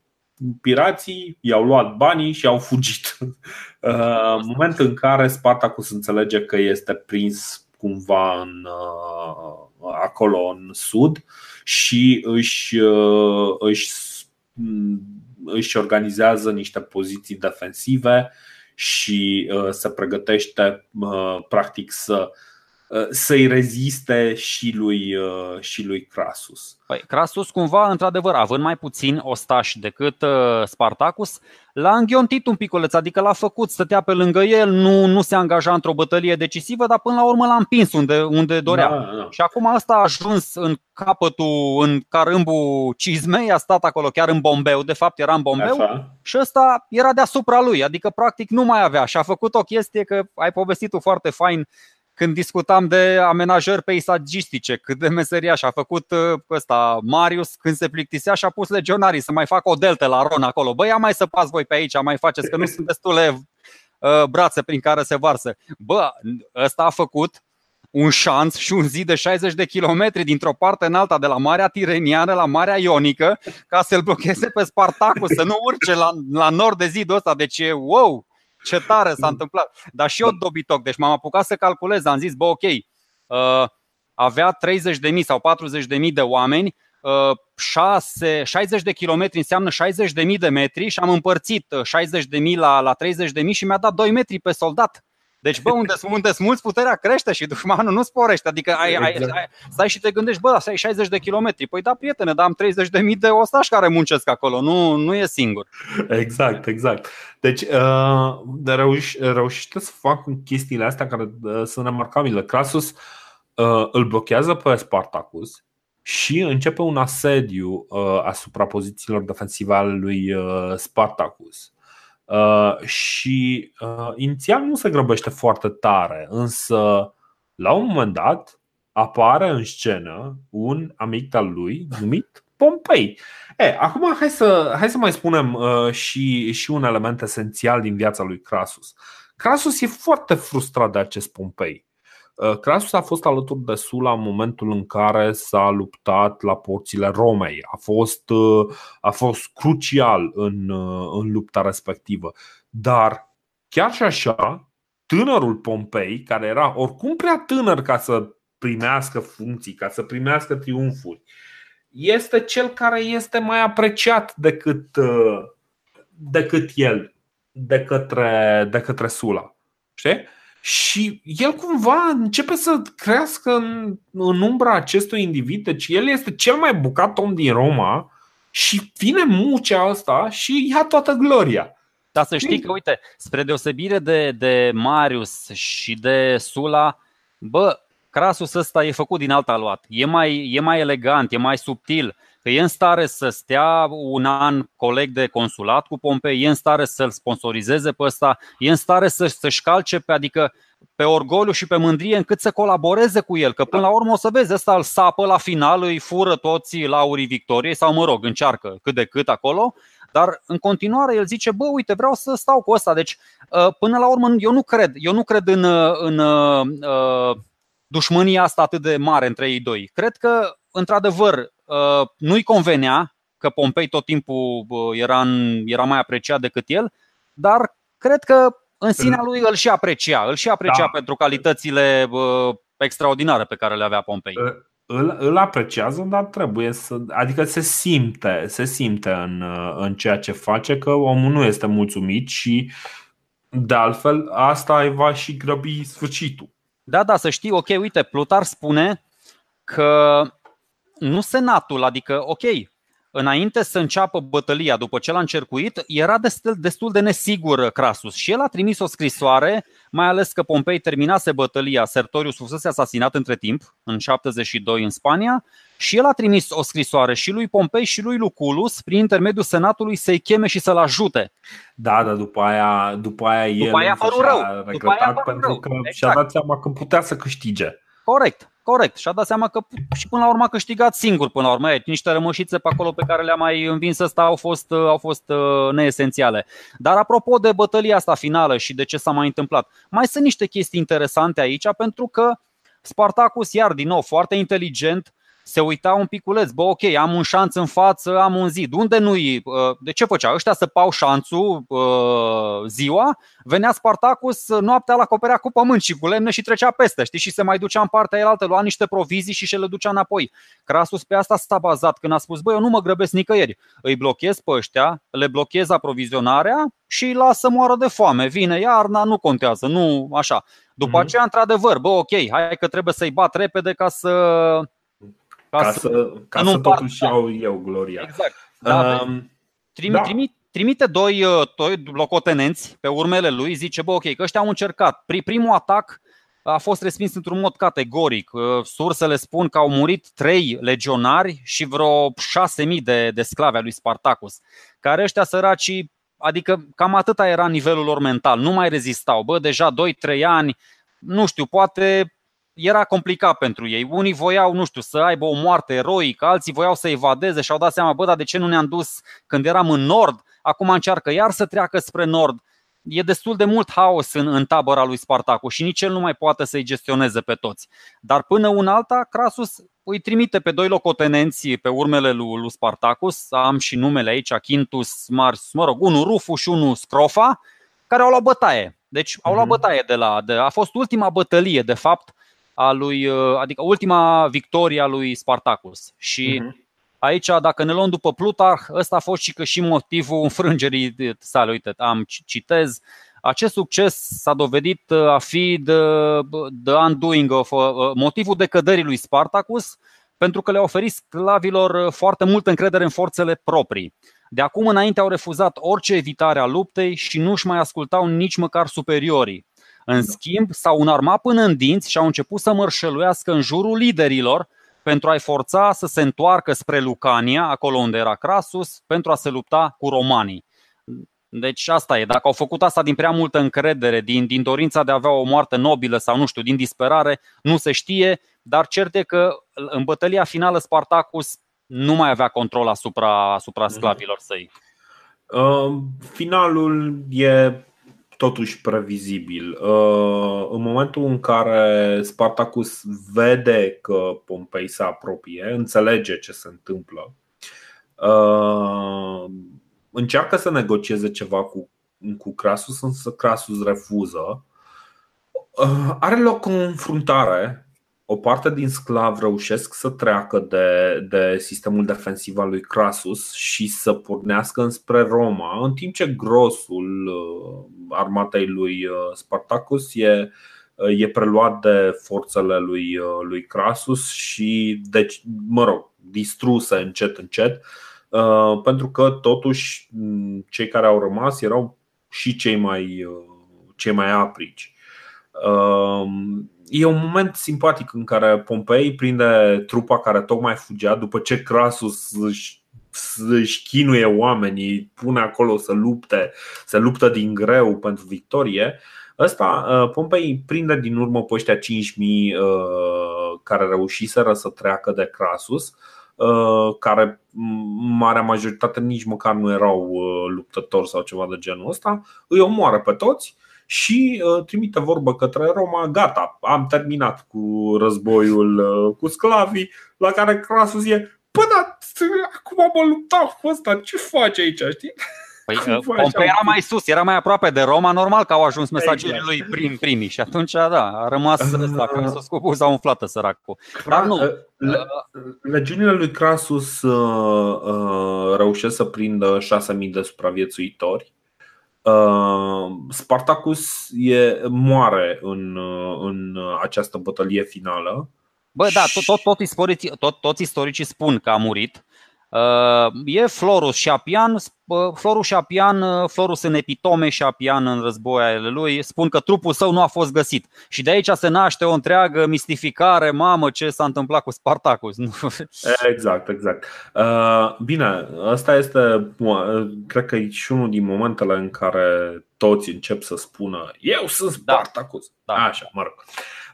pirații i-au luat banii și au fugit. În momentul în care Spartacus înțelege că este prins cumva în, acolo în sud și își, își, își organizează niște poziții defensive și uh, se pregătește uh, practic să uh, să-i reziste și lui, și lui Crasus. Păi, Crasus cumva, într-adevăr, având mai puțin ostași decât Spartacus, l-a înghiontit un piculeț, adică l-a făcut, stătea pe lângă el, nu, nu se angaja într-o bătălie decisivă, dar până la urmă l-a împins unde, unde dorea. Da, da. Și acum asta a ajuns în capătul, în carâmbul cizmei, a stat acolo chiar în bombeu, de fapt era în bombeu Așa. și ăsta era deasupra lui, adică practic nu mai avea și a făcut o chestie că ai povestit-o foarte fain când discutam de amenajări peisagistice, cât de meseria și a făcut uh, ăsta Marius când se plictisea și a pus legionarii să mai facă o deltă la Ron acolo. Băi, ia mai săpați voi pe aici, mai faceți că nu sunt destule uh, brațe prin care se varsă. Bă, ăsta a făcut un șanț și un zid de 60 de kilometri dintr-o parte în alta, de la Marea Tireniană la Marea Ionică, ca să-l blocheze pe Spartacus, să nu urce la, la nord de zidul ăsta. Deci e wow! Ce tare s-a întâmplat. Dar și eu dobitoc, deci m-am apucat să calculez, am zis, bă, ok, uh, avea 30.000 sau 40.000 de oameni, 6, uh, 60 de kilometri înseamnă 60.000 de metri și am împărțit 60.000 uh, la, la 30.000 și mi-a dat 2 metri pe soldat. Deci, bă, unde, unde mulți, puterea crește și dușmanul nu sporește. Adică ai, ai, exact. ai, stai și te gândești, bă, asta e 60 de kilometri. Păi da, prietene, dar am 30 de mii de ostași care muncesc acolo, nu, nu e singur. Exact, exact. Deci, uh, de reuș- reușește să fac chestiile astea care uh, sunt remarcabile. Crasus uh, îl blochează pe Spartacus și începe un asediu uh, asupra pozițiilor defensive ale lui uh, Spartacus. Uh, și uh, inițial nu se grăbește foarte tare, însă la un moment dat apare în scenă un amic al lui numit Pompei. E, acum hai să, hai să mai spunem uh, și, și un element esențial din viața lui Crasus. Crasus e foarte frustrat de acest Pompei. Uh, Crasus a fost alături de Sula în momentul în care s-a luptat la porțile Romei. A fost, uh, a fost crucial în, uh, în lupta respectivă. Dar chiar și așa, tânărul Pompei, care era oricum prea tânăr ca să primească funcții, ca să primească triumfuri, este cel care este mai apreciat decât, decât el, de către, de către Sula. Știi? Și el cumva începe să crească în, în umbra acestui individ, deci el este cel mai bucat om din Roma și vine mucea asta și ia toată gloria. Dar să știi că, uite, spre deosebire de, de Marius și de Sula, bă, Crasus ăsta e făcut din alt aluat. E mai, e mai elegant, e mai subtil că e în stare să stea un an coleg de consulat cu Pompei, e în stare să-l sponsorizeze pe ăsta, e în stare să, să-și calce pe, adică pe orgoliu și pe mândrie încât să colaboreze cu el, că până la urmă o să vezi, ăsta îl sapă la final, îi fură toți laurii victoriei sau mă rog, încearcă cât de cât acolo, dar în continuare el zice, bă, uite, vreau să stau cu ăsta. Deci, uh, până la urmă, eu nu cred, eu nu cred în, în uh, dușmânia asta atât de mare între ei doi. Cred că, într-adevăr, Uh, nu-i convenea că Pompei tot timpul era, în, era mai apreciat decât el, dar cred că în sinea lui îl și aprecia, îl și aprecia da. pentru calitățile extraordinare pe care le avea Pompei. Uh, îl, îl apreciază, dar trebuie să. Adică se simte, se simte în, în ceea ce face că omul nu este mulțumit și de altfel asta va și grăbi sfârșitul. Da, da, să știi, ok, uite, Plutar spune că nu senatul, adică, ok, înainte să înceapă bătălia, după ce l-a încercuit, era destul, destul de nesigur Crasus și el a trimis o scrisoare, mai ales că Pompei terminase bătălia, Sertorius fusese asasinat între timp, în 72 în Spania, și el a trimis o scrisoare și lui Pompei și lui Luculus, prin intermediul senatului, să-i cheme și să-l ajute. Da, dar după aia, după aia el după aia a rău. După aia pentru rău. că exact. și-a dat seama că putea să câștige. Corect. Corect. Și a dat seama că și până la urmă a câștigat singur până la urmă. E, niște rămășițe pe acolo pe care le-a mai învins ăsta au fost, au fost uh, neesențiale. Dar apropo de bătălia asta finală și de ce s-a mai întâmplat, mai sunt niște chestii interesante aici pentru că Spartacus, iar din nou, foarte inteligent, se uita un piculeț, bă, ok, am un șanț în față, am un zid. Unde nu-i? Uh, de ce făcea? Ăștia să pau șanțul uh, ziua, venea Spartacus noaptea la acoperea cu pământ și cu lemne și trecea peste, știi? Și se mai ducea în partea elaltă, lua niște provizii și și le ducea înapoi. Crasus pe asta s-a bazat când a spus, bă, eu nu mă grăbesc nicăieri. Îi blochez pe ăștia, le blochez aprovizionarea și îi las să moară de foame. Vine iarna, nu contează, nu așa. După mm-hmm. aceea, într-adevăr, bă, ok, hai că trebuie să-i bat repede ca să ca, ca să, ca să totuși iau eu gloria. Exact. Da, um, trimite, da. trimite, trimite doi, uh, doi locotenenți pe urmele lui, zice, bă, ok, că ăștia au încercat. Primul atac a fost respins într-un mod categoric. Uh, sursele spun că au murit trei legionari și vreo șase mii de, de sclavi lui Spartacus, care ăștia săraci, adică cam atâta era nivelul lor mental, nu mai rezistau. Bă, deja 2-3 ani, nu știu, poate era complicat pentru ei. Unii voiau, nu știu, să aibă o moarte eroică, alții voiau să evadeze și au dat seama, bă, dar de ce nu ne-am dus când eram în nord? Acum încearcă iar să treacă spre nord. E destul de mult haos în, în tabăra lui Spartacu și nici el nu mai poate să-i gestioneze pe toți. Dar până un alta, Crasus îi trimite pe doi locotenenți pe urmele lui, lui Spartacus, am și numele aici, Quintus Mars, mă rog, unul Rufu și unul Scrofa, care au luat bătaie. Deci au luat mhm. bătaie de la. De, a fost ultima bătălie, de fapt, a lui, uh, adică ultima victorie a lui Spartacus. Și uh-huh. aici, dacă ne luăm după Plutarh, ăsta a fost și că și motivul înfrângerii sale. Uite, am citez. Acest succes s-a dovedit uh, a fi the, the undoing of uh, motivul decăderii lui Spartacus pentru că le-a oferit sclavilor foarte multă încredere în forțele proprii. De acum înainte au refuzat orice evitare a luptei și nu-și mai ascultau nici măcar superiorii. În schimb, s-au înarmat până în dinți și au început să mărșăluiască în jurul liderilor pentru a-i forța să se întoarcă spre Lucania, acolo unde era Crasus, pentru a se lupta cu romanii. Deci asta e. Dacă au făcut asta din prea multă încredere, din, din dorința de a avea o moarte nobilă sau nu știu, din disperare, nu se știe, dar cert e că în bătălia finală Spartacus nu mai avea control asupra, asupra mhm. sclavilor săi. Uh, finalul e totuși previzibil. Uh, în momentul în care Spartacus vede că Pompei se apropie, înțelege ce se întâmplă, uh, încearcă să negocieze ceva cu, cu Crasus, însă Crasus refuză. Uh, are loc o înfruntare o parte din sclav reușesc să treacă de, de sistemul defensiv al lui Crasus și să pornească înspre Roma, în timp ce grosul uh, armatei lui uh, Spartacus e, uh, e preluat de forțele lui, lui Crasus și, deci, mă rog, distruse încet, încet, pentru că, totuși, cei care au rămas erau și cei mai, cei mai aprici e un moment simpatic în care Pompei prinde trupa care tocmai fugea după ce Crasus își, își chinuie oamenii, pune acolo să lupte, să luptă din greu pentru victorie. Ăsta, uh, Pompei prinde din urmă pe ăștia 5000 uh, care reușiseră să treacă de Crasus uh, care marea majoritate nici măcar nu erau luptători sau ceva de genul ăsta, îi omoară pe toți și uh, trimite vorbă către Roma, gata, am terminat cu războiul uh, cu sclavii, la care Crasus e, până acum mă lupta cu ăsta, ce face aici, știi? Păi, Pompei era mai sus, era mai aproape de Roma, normal că au ajuns mesajele exact. lui prim, primii și atunci, da, a rămas ăsta, Crasus cu buza umflată săracul. Dar nu. Le, legiunile lui Crasus uh, uh, reușesc să prindă 6.000 de supraviețuitori. Uh, Spartacus e, moare în, uh, în această bătălie finală. Bă, da, tot, tot, tot, istoricii, tot, toți istoricii spun că a murit. Uh, e Florus și Apian, Florus și Șapian, uh, Florus în epitome și Șapian în războaiele lui, spun că trupul său nu a fost găsit. Și de aici se naște o întreagă mistificare, mamă, ce s-a întâmplat cu Spartacus. Exact, exact. Uh, bine, asta este, cred că e și unul din momentele în care toți încep să spună Eu sunt da. Spartacus. Da. da. Așa, mă rog.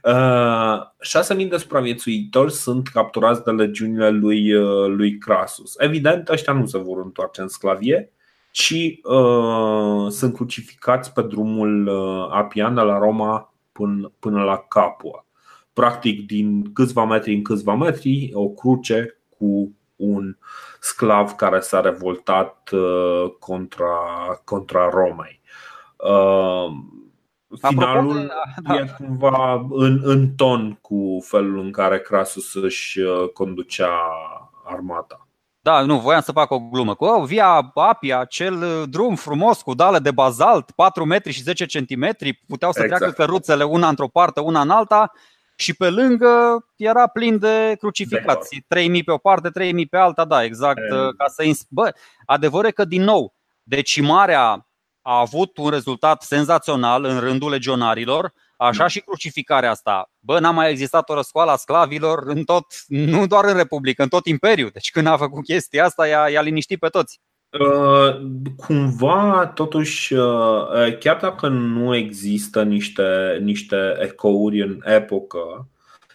6.000 de supraviețuitori sunt capturați de legiunile lui, uh, lui Crasus. Evident, ăștia nu se vor întoarce în sclavie, ci uh, sunt crucificați pe drumul uh, Apian de la Roma până, până la Capua. Practic, din câțiva metri în câțiva metri, o cruce cu un sclav care s-a revoltat uh, contra, contra Romei. Uh, finalul de, da. e cumva în, în ton cu felul în care Crasus își uh, conducea armata. Da, nu, voiam să fac o glumă. Cu oh, via Apia, acel uh, drum frumos cu dale de bazalt, 4 metri și 10 centimetri, puteau să exact. treacă căruțele una într-o parte, una în alta și pe lângă era plin de crucificați. 3000 pe o parte, 3000 pe alta, da, exact. E... Uh, ca să Bă, adevărul e că, din nou, decimarea a avut un rezultat senzațional în rândul legionarilor, așa și crucificarea asta. Bă, n-a mai existat o răscoală a sclavilor în tot, nu doar în Republică, în tot Imperiul. Deci când a făcut chestia asta, i-a, i-a liniștit pe toți. Uh, cumva, totuși, uh, chiar dacă nu există niște, niște ecouri în epocă,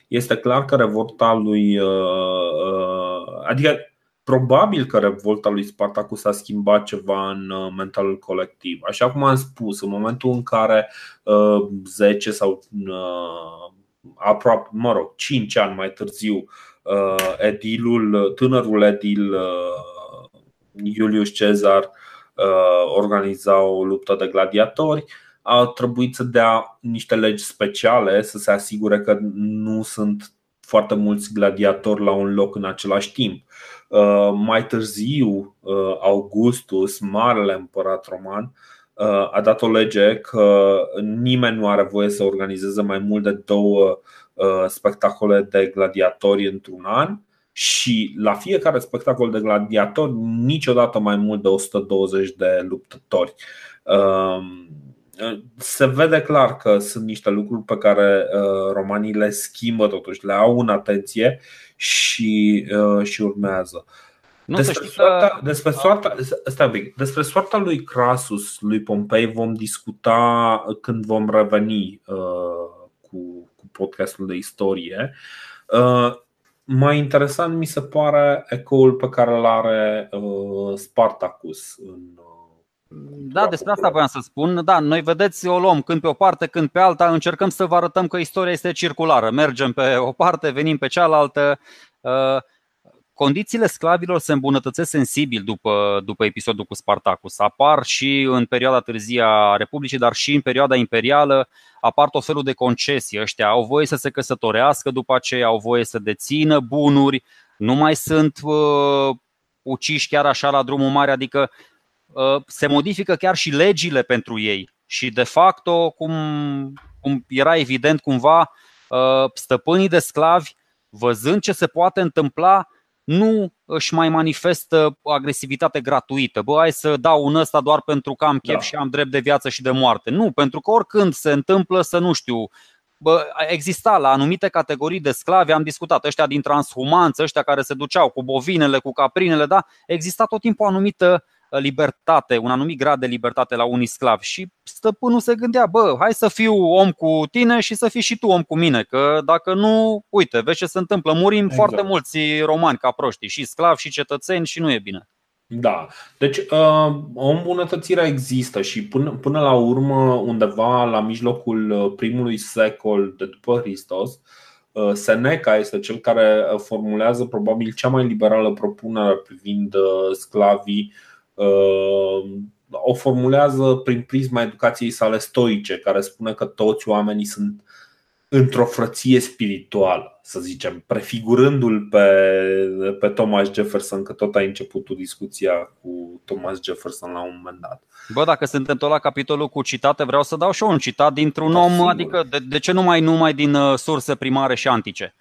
este clar că revolta lui. Uh, adică Probabil că revolta lui Spartacus a schimbat ceva în uh, mentalul colectiv. Așa cum am spus, în momentul în care uh, 10 sau uh, aproape, mă rog, 5 ani mai târziu, uh, edilul, tânărul edil uh, Iulius Cezar uh, organiza o luptă de gladiatori, a trebuit să dea niște legi speciale să se asigure că nu sunt foarte mulți gladiatori la un loc în același timp. Uh, mai târziu, uh, Augustus, marele împărat roman, uh, a dat o lege că nimeni nu are voie să organizeze mai mult de două spectacole de gladiatori într-un an și la fiecare spectacol de gladiatori niciodată mai mult de 120 de luptători. Um, se vede clar că sunt niște lucruri pe care romanii le schimbă totuși, le au în atenție și, uh, și urmează. Nu despre, soarta, că... despre, soarta, stai pic, despre soarta lui Crasus, lui Pompei vom discuta când vom reveni uh, cu, cu podcastul de istorie. Uh, mai interesant mi se pare ecoul pe care îl are uh, Spartacus în uh, da, despre asta voiam să spun. Da, noi vedeți, o luăm când pe o parte, când pe alta, încercăm să vă arătăm că istoria este circulară. Mergem pe o parte, venim pe cealaltă. Uh, condițiile sclavilor se îmbunătățesc sensibil după, după episodul cu Spartacus. Apar și în perioada târzie a Republicii, dar și în perioada imperială apar tot felul de concesii. Ăștia au voie să se căsătorească, după aceea au voie să dețină bunuri, nu mai sunt uh, uciși chiar așa la drumul mare, adică uh, se modifică chiar și legile pentru ei. Și de facto, cum, cum era evident cumva, uh, stăpânii de sclavi văzând ce se poate întâmpla, nu își mai manifestă agresivitate gratuită. Bă, hai să dau un ăsta doar pentru că am chef da. și am drept de viață și de moarte. Nu, pentru că oricând se întâmplă să nu știu, Bă, exista la anumite categorii de sclavi, am discutat, ăștia din transhumanță, ăștia care se duceau cu bovinele, cu caprinele, da? Exista tot timpul o anumită Uh, libertate, un anumit grad de libertate la unii sclavi și stăpânul se gândea, bă, hai să fiu om cu tine și să fii și tu om cu mine, că dacă nu, uite, vezi ce se întâmplă, murim exact. foarte mulți romani ca proștii, și sclavi și cetățeni și nu e bine. Da, deci uh, o îmbunătățire există și până, până la urmă, undeva la mijlocul uh, primului secol de după Hristos, Seneca este cel care formulează probabil cea mai liberală propunere privind sclavii Uh, o formulează prin prisma educației sale stoice, care spune că toți oamenii sunt într-o frăție spirituală, să zicem, prefigurându-l pe, pe Thomas Jefferson, că tot ai început tu discuția cu Thomas Jefferson la un moment dat. Bă, dacă suntem tot la capitolul cu citate, vreau să dau și eu un citat dintr-un da, om, sigur. adică de, de ce nu mai numai din uh, surse primare și antice?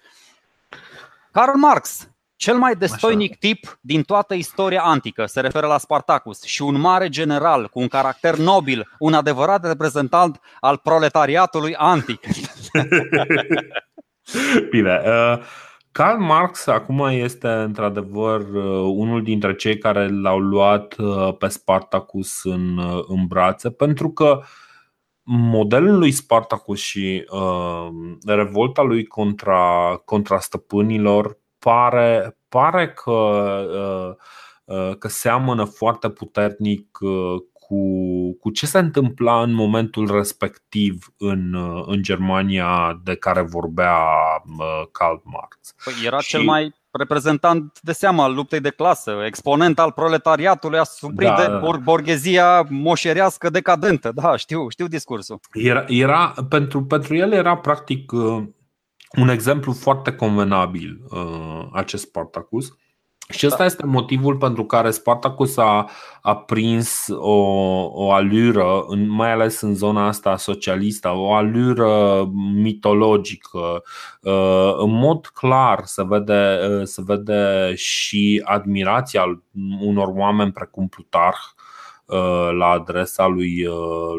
Karl Marx, cel mai destoinic Așa. tip din toată istoria antică se referă la Spartacus și un mare general cu un caracter nobil, un adevărat reprezentant al proletariatului antic. Bine. Uh, Karl Marx acum este într-adevăr uh, unul dintre cei care l-au luat uh, pe Spartacus în, în brațe pentru că modelul lui Spartacus și uh, revolta lui contra, contra stăpânilor pare, pare că, uh, uh, că seamănă foarte puternic uh, cu, cu ce se întâmpla în momentul respectiv în, în Germania de care vorbea Karl Marx. Păi era și... cel mai reprezentant de seama al luptei de clasă, exponent al proletariatului asuprit da, de bor- borghezia moșerească decadentă. Da, știu, știu discursul. Era, era pentru, pentru el era practic un exemplu foarte convenabil uh, acest Spartacus. Și ăsta da. este motivul pentru care Spartacus a, a prins o, o alură, în, mai ales în zona asta socialistă, o alură mitologică. Uh, în mod clar se vede, uh, se vede și admirația unor oameni precum Plutarh la adresa lui,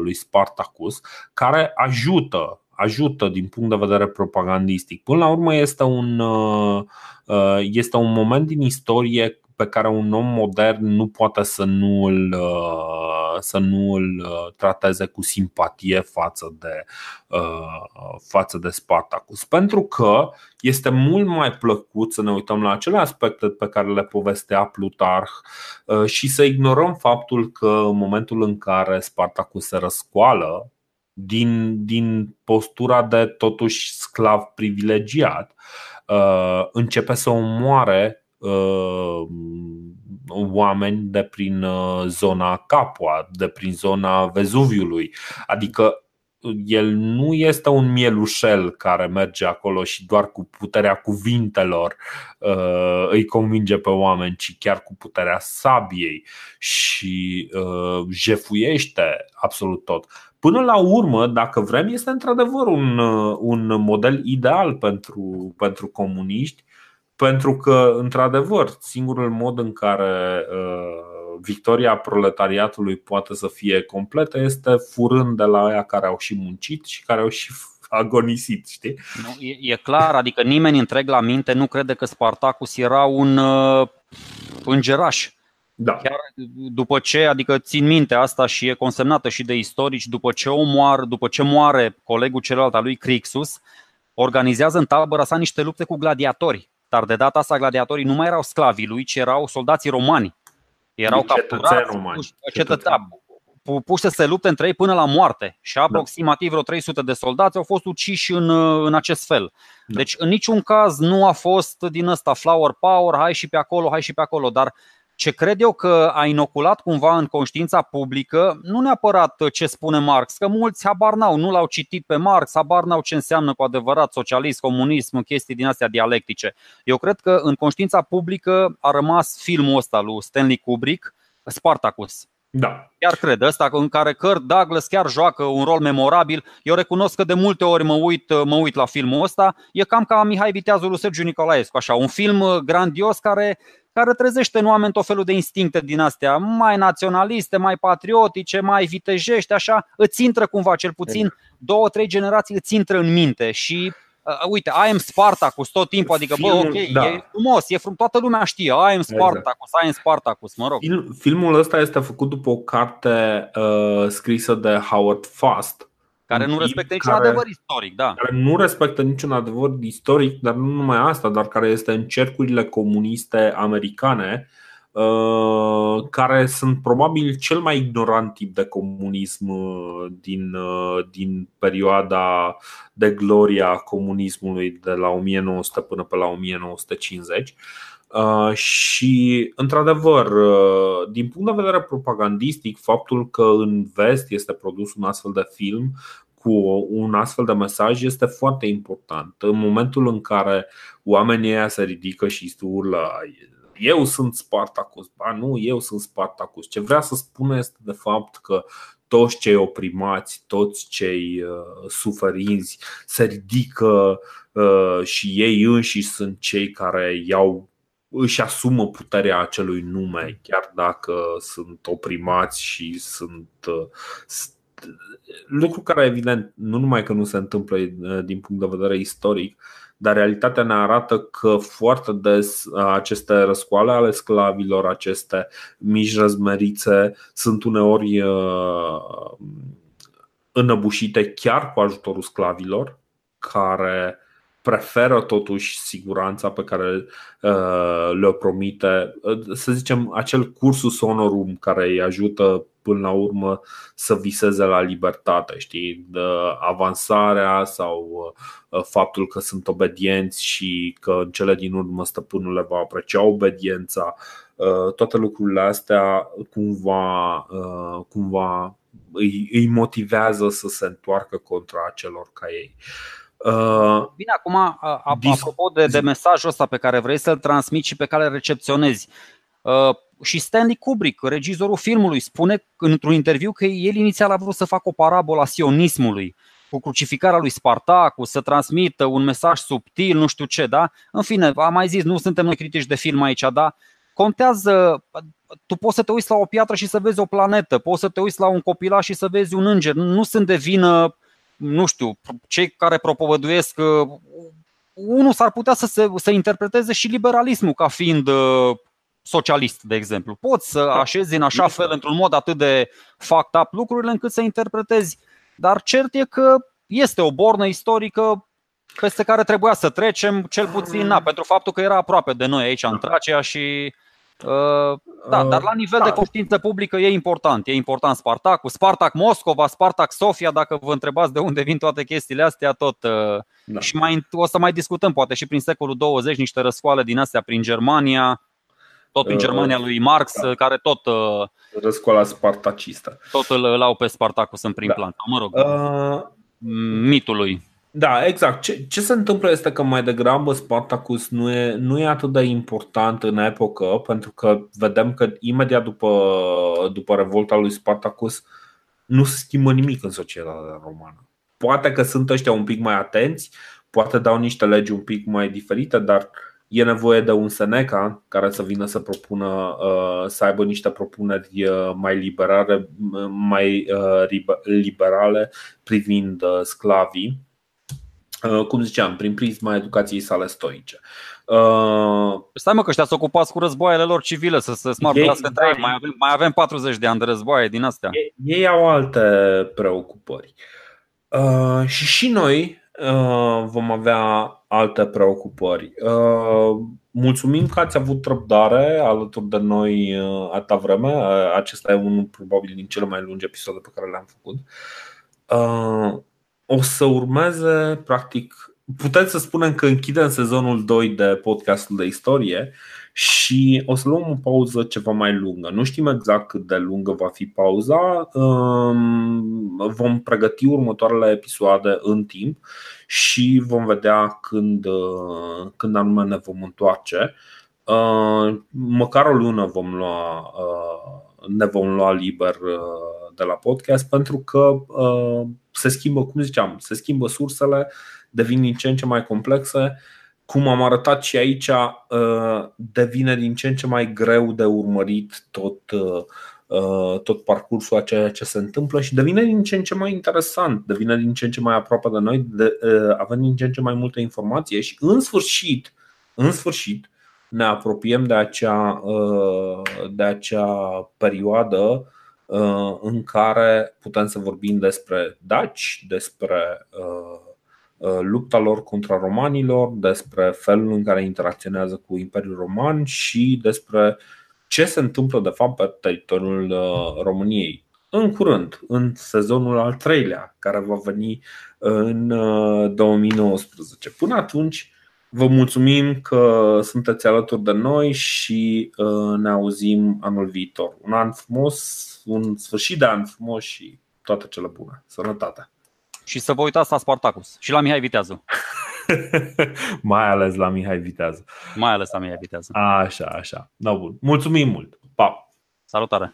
lui Spartacus, care ajută ajută din punct de vedere propagandistic. Până la urmă este un, uh, uh, este un moment din istorie pe care un om modern nu poate să nu îl, uh, să nu îl trateze cu simpatie față de, față de Spartacus. Pentru că este mult mai plăcut să ne uităm la acele aspecte pe care le povestea Plutarh și să ignorăm faptul că în momentul în care Spartacus se răscoală din, din postura de totuși sclav privilegiat, uh, începe să omoare uh, oameni de prin uh, zona Capua, de prin zona Vezuviului. Adică el nu este un mielușel care merge acolo și doar cu puterea cuvintelor uh, îi convinge pe oameni, ci chiar cu puterea sabiei și uh, jefuiește absolut tot. Până la urmă, dacă vrem, este într-adevăr un, uh, un model ideal pentru, pentru comuniști, pentru că, într-adevăr, singurul mod în care uh, victoria proletariatului poate să fie completă este furând de la aia care au și muncit și care au și agonisit, știi? Nu, e, e clar, adică nimeni întreg la minte nu crede că Spartacus era un uh, îngeraș da. Chiar după ce, adică țin minte asta și e consemnată și de istorici, după ce omoară, după ce moare colegul celălalt al lui Crixus, organizează în tabăra sa niște lupte cu gladiatori. Dar de data asta gladiatorii nu mai erau sclavii lui, ci erau soldații romani. Erau capturați, romani. puși să se lupte între ei până la moarte și da. aproximativ vreo 300 de soldați au fost uciși în, în acest fel. Da. Deci în niciun caz nu a fost din ăsta flower power, hai și pe acolo, hai și pe acolo, dar ce cred eu că a inoculat cumva în conștiința publică, nu neapărat ce spune Marx, că mulți habar n-au, nu l-au citit pe Marx, habar n-au ce înseamnă cu adevărat socialism, comunism, chestii din astea dialectice. Eu cred că în conștiința publică a rămas filmul ăsta lui Stanley Kubrick, Spartacus. Da. Chiar cred, ăsta în care Kurt Douglas chiar joacă un rol memorabil. Eu recunosc că de multe ori mă uit, mă uit la filmul ăsta. E cam ca Mihai Viteazul lui Sergiu Nicolaescu, așa, un film grandios care care trezește în oameni tot felul de instincte din astea, mai naționaliste, mai patriotice, mai vitejești, așa, îți intră cumva cel puțin exact. două, trei generații îți intră în minte și Uh, uite, I am Spartacus tot timpul, adică Filmul, bă, ok, da. e frumos, e frum, toată lumea știe, I am Spartacus, exact. I am Spartacus, mă rog. Film, filmul ăsta este făcut după o carte uh, scrisă de Howard Fast, care nu respectă niciun care, adevăr istoric, da. Care nu respectă niciun adevăr istoric, dar nu numai asta, dar care este în cercurile comuniste americane, uh, care sunt probabil cel mai ignorant tip de comunism uh, din, uh, din perioada de gloria comunismului de la 1900 până pe la 1950. Uh, și, într-adevăr, uh, din punct de vedere propagandistic, faptul că în vest este produs un astfel de film cu un astfel de mesaj este foarte important. În momentul în care oamenii ăia se ridică și urlă eu sunt Spartacus, ba nu, eu sunt Spartacus. Ce vrea să spună este de fapt că toți cei oprimați, toți cei uh, suferinți se ridică uh, și ei înșiși sunt cei care iau își asumă puterea acelui nume, chiar dacă sunt oprimați și sunt uh, lucru care evident nu numai că nu se întâmplă uh, din punct de vedere istoric, dar realitatea ne arată că foarte des uh, aceste răscoale ale sclavilor, aceste mici răzmerițe sunt uneori înăbușite chiar cu ajutorul sclavilor care preferă totuși siguranța pe care uh, le-o promite, uh, să zicem, acel cursus honorum care îi ajută până la urmă să viseze la libertate, știi, de avansarea sau uh, faptul că sunt obedienți și că în cele din urmă stăpânul le va aprecia obediența. Toate lucrurile astea cumva, cumva îi, îi motivează să se întoarcă contra celor ca ei. Uh, Bine, acum, apropo de, de mesajul ăsta pe care vrei să-l transmiți și pe care îl recepționezi, uh, și Stanley Kubrick, regizorul filmului, spune într-un interviu că el inițial a vrut să facă o parabolă a sionismului cu crucificarea lui Spartacu, să transmită un mesaj subtil, nu știu ce, da? În fine, am mai zis, nu suntem noi critici de film aici, da? Contează, tu poți să te uiți la o piatră și să vezi o planetă, poți să te uiți la un copilaș și să vezi un înger, nu sunt de vină nu știu, cei care propovăduiesc uh, unul s-ar putea să se să interpreteze și liberalismul ca fiind uh, socialist, de exemplu. Poți să da. așezi în așa fel, într-un mod atât de fucked up lucrurile încât să interpretezi, dar cert e că este o bornă istorică peste care trebuia să trecem, cel puțin na, pentru faptul că era aproape de noi aici în Tracia și Uh, da, dar la nivel de da. conștiință publică e important. E important Spartacul, Spartac Moscova, Spartac Sofia, dacă vă întrebați de unde vin toate chestiile astea, tot. Uh, da. Și mai, o să mai discutăm, poate și prin secolul 20, niște răscoale din astea prin Germania, tot prin uh, Germania lui Marx, da. care tot. Răscoala spartacistă. Tot îl au pe Spartacus în prim da. plan. Mă rog, uh, mitului. Da, exact. Ce, ce se întâmplă este că mai degrabă Spartacus nu e, nu e atât de important în epocă, pentru că vedem că imediat după, după revolta lui Spartacus nu se schimbă nimic în societatea romană. Poate că sunt ăștia un pic mai atenți, poate dau niște legi un pic mai diferite, dar e nevoie de un Seneca care să vină să propună, uh, să aibă niște propuneri uh, mai liberale, mai uh, liberale privind sclavii Uh, cum ziceam, prin prisma educației sale stoice. Uh, Stai mă că ăștia s ocupați cu războaiele lor civile Să se smartuiască da, mai, avem, mai avem 40 de ani de războaie din astea. Ei, ei au alte preocupări. Uh, Și și noi uh, vom avea alte preocupări. Uh, Mulțumim că ați avut răbdare alături de noi uh, atâta vreme. Acesta e unul probabil din cele mai lungi episoade pe care le-am făcut. Uh, o să urmeze, practic, puteți să spunem că închidem sezonul 2 de podcastul de istorie și o să luăm o pauză ceva mai lungă. Nu știm exact cât de lungă va fi pauza. Um, vom pregăti următoarele episoade în timp și vom vedea când, uh, când anume ne vom întoarce. Uh, măcar o lună vom lua, uh, ne vom lua liber de la podcast pentru că se schimbă, cum ziceam, se schimbă sursele, devin din ce în ce mai complexe. Cum am arătat și aici, uh, devine din ce în ce mai greu de urmărit tot, uh, tot parcursul a ceea ce se întâmplă și devine din ce în ce mai interesant, devine din ce în ce mai aproape de noi, de, uh, avem din ce în ce mai multă informație și în sfârșit, în sfârșit, ne apropiem de acea, de acea perioadă Uh, în care putem să vorbim despre daci, despre uh, uh, lupta lor contra romanilor, despre felul în care interacționează cu Imperiul Roman și despre ce se întâmplă de fapt pe teritoriul României. În curând, în sezonul al treilea, care va veni în 2019. Până atunci, Vă mulțumim că sunteți alături de noi și ne auzim anul viitor. Un an frumos, un sfârșit de an frumos și toate cele bune. Sănătate! Și să vă uitați la Spartacus și la Mihai Viteazu. Mai ales la Mihai Viteazu. Mai ales la Mihai Viteazu. Așa, așa. Da, bun. Mulțumim mult. Pa! Salutare!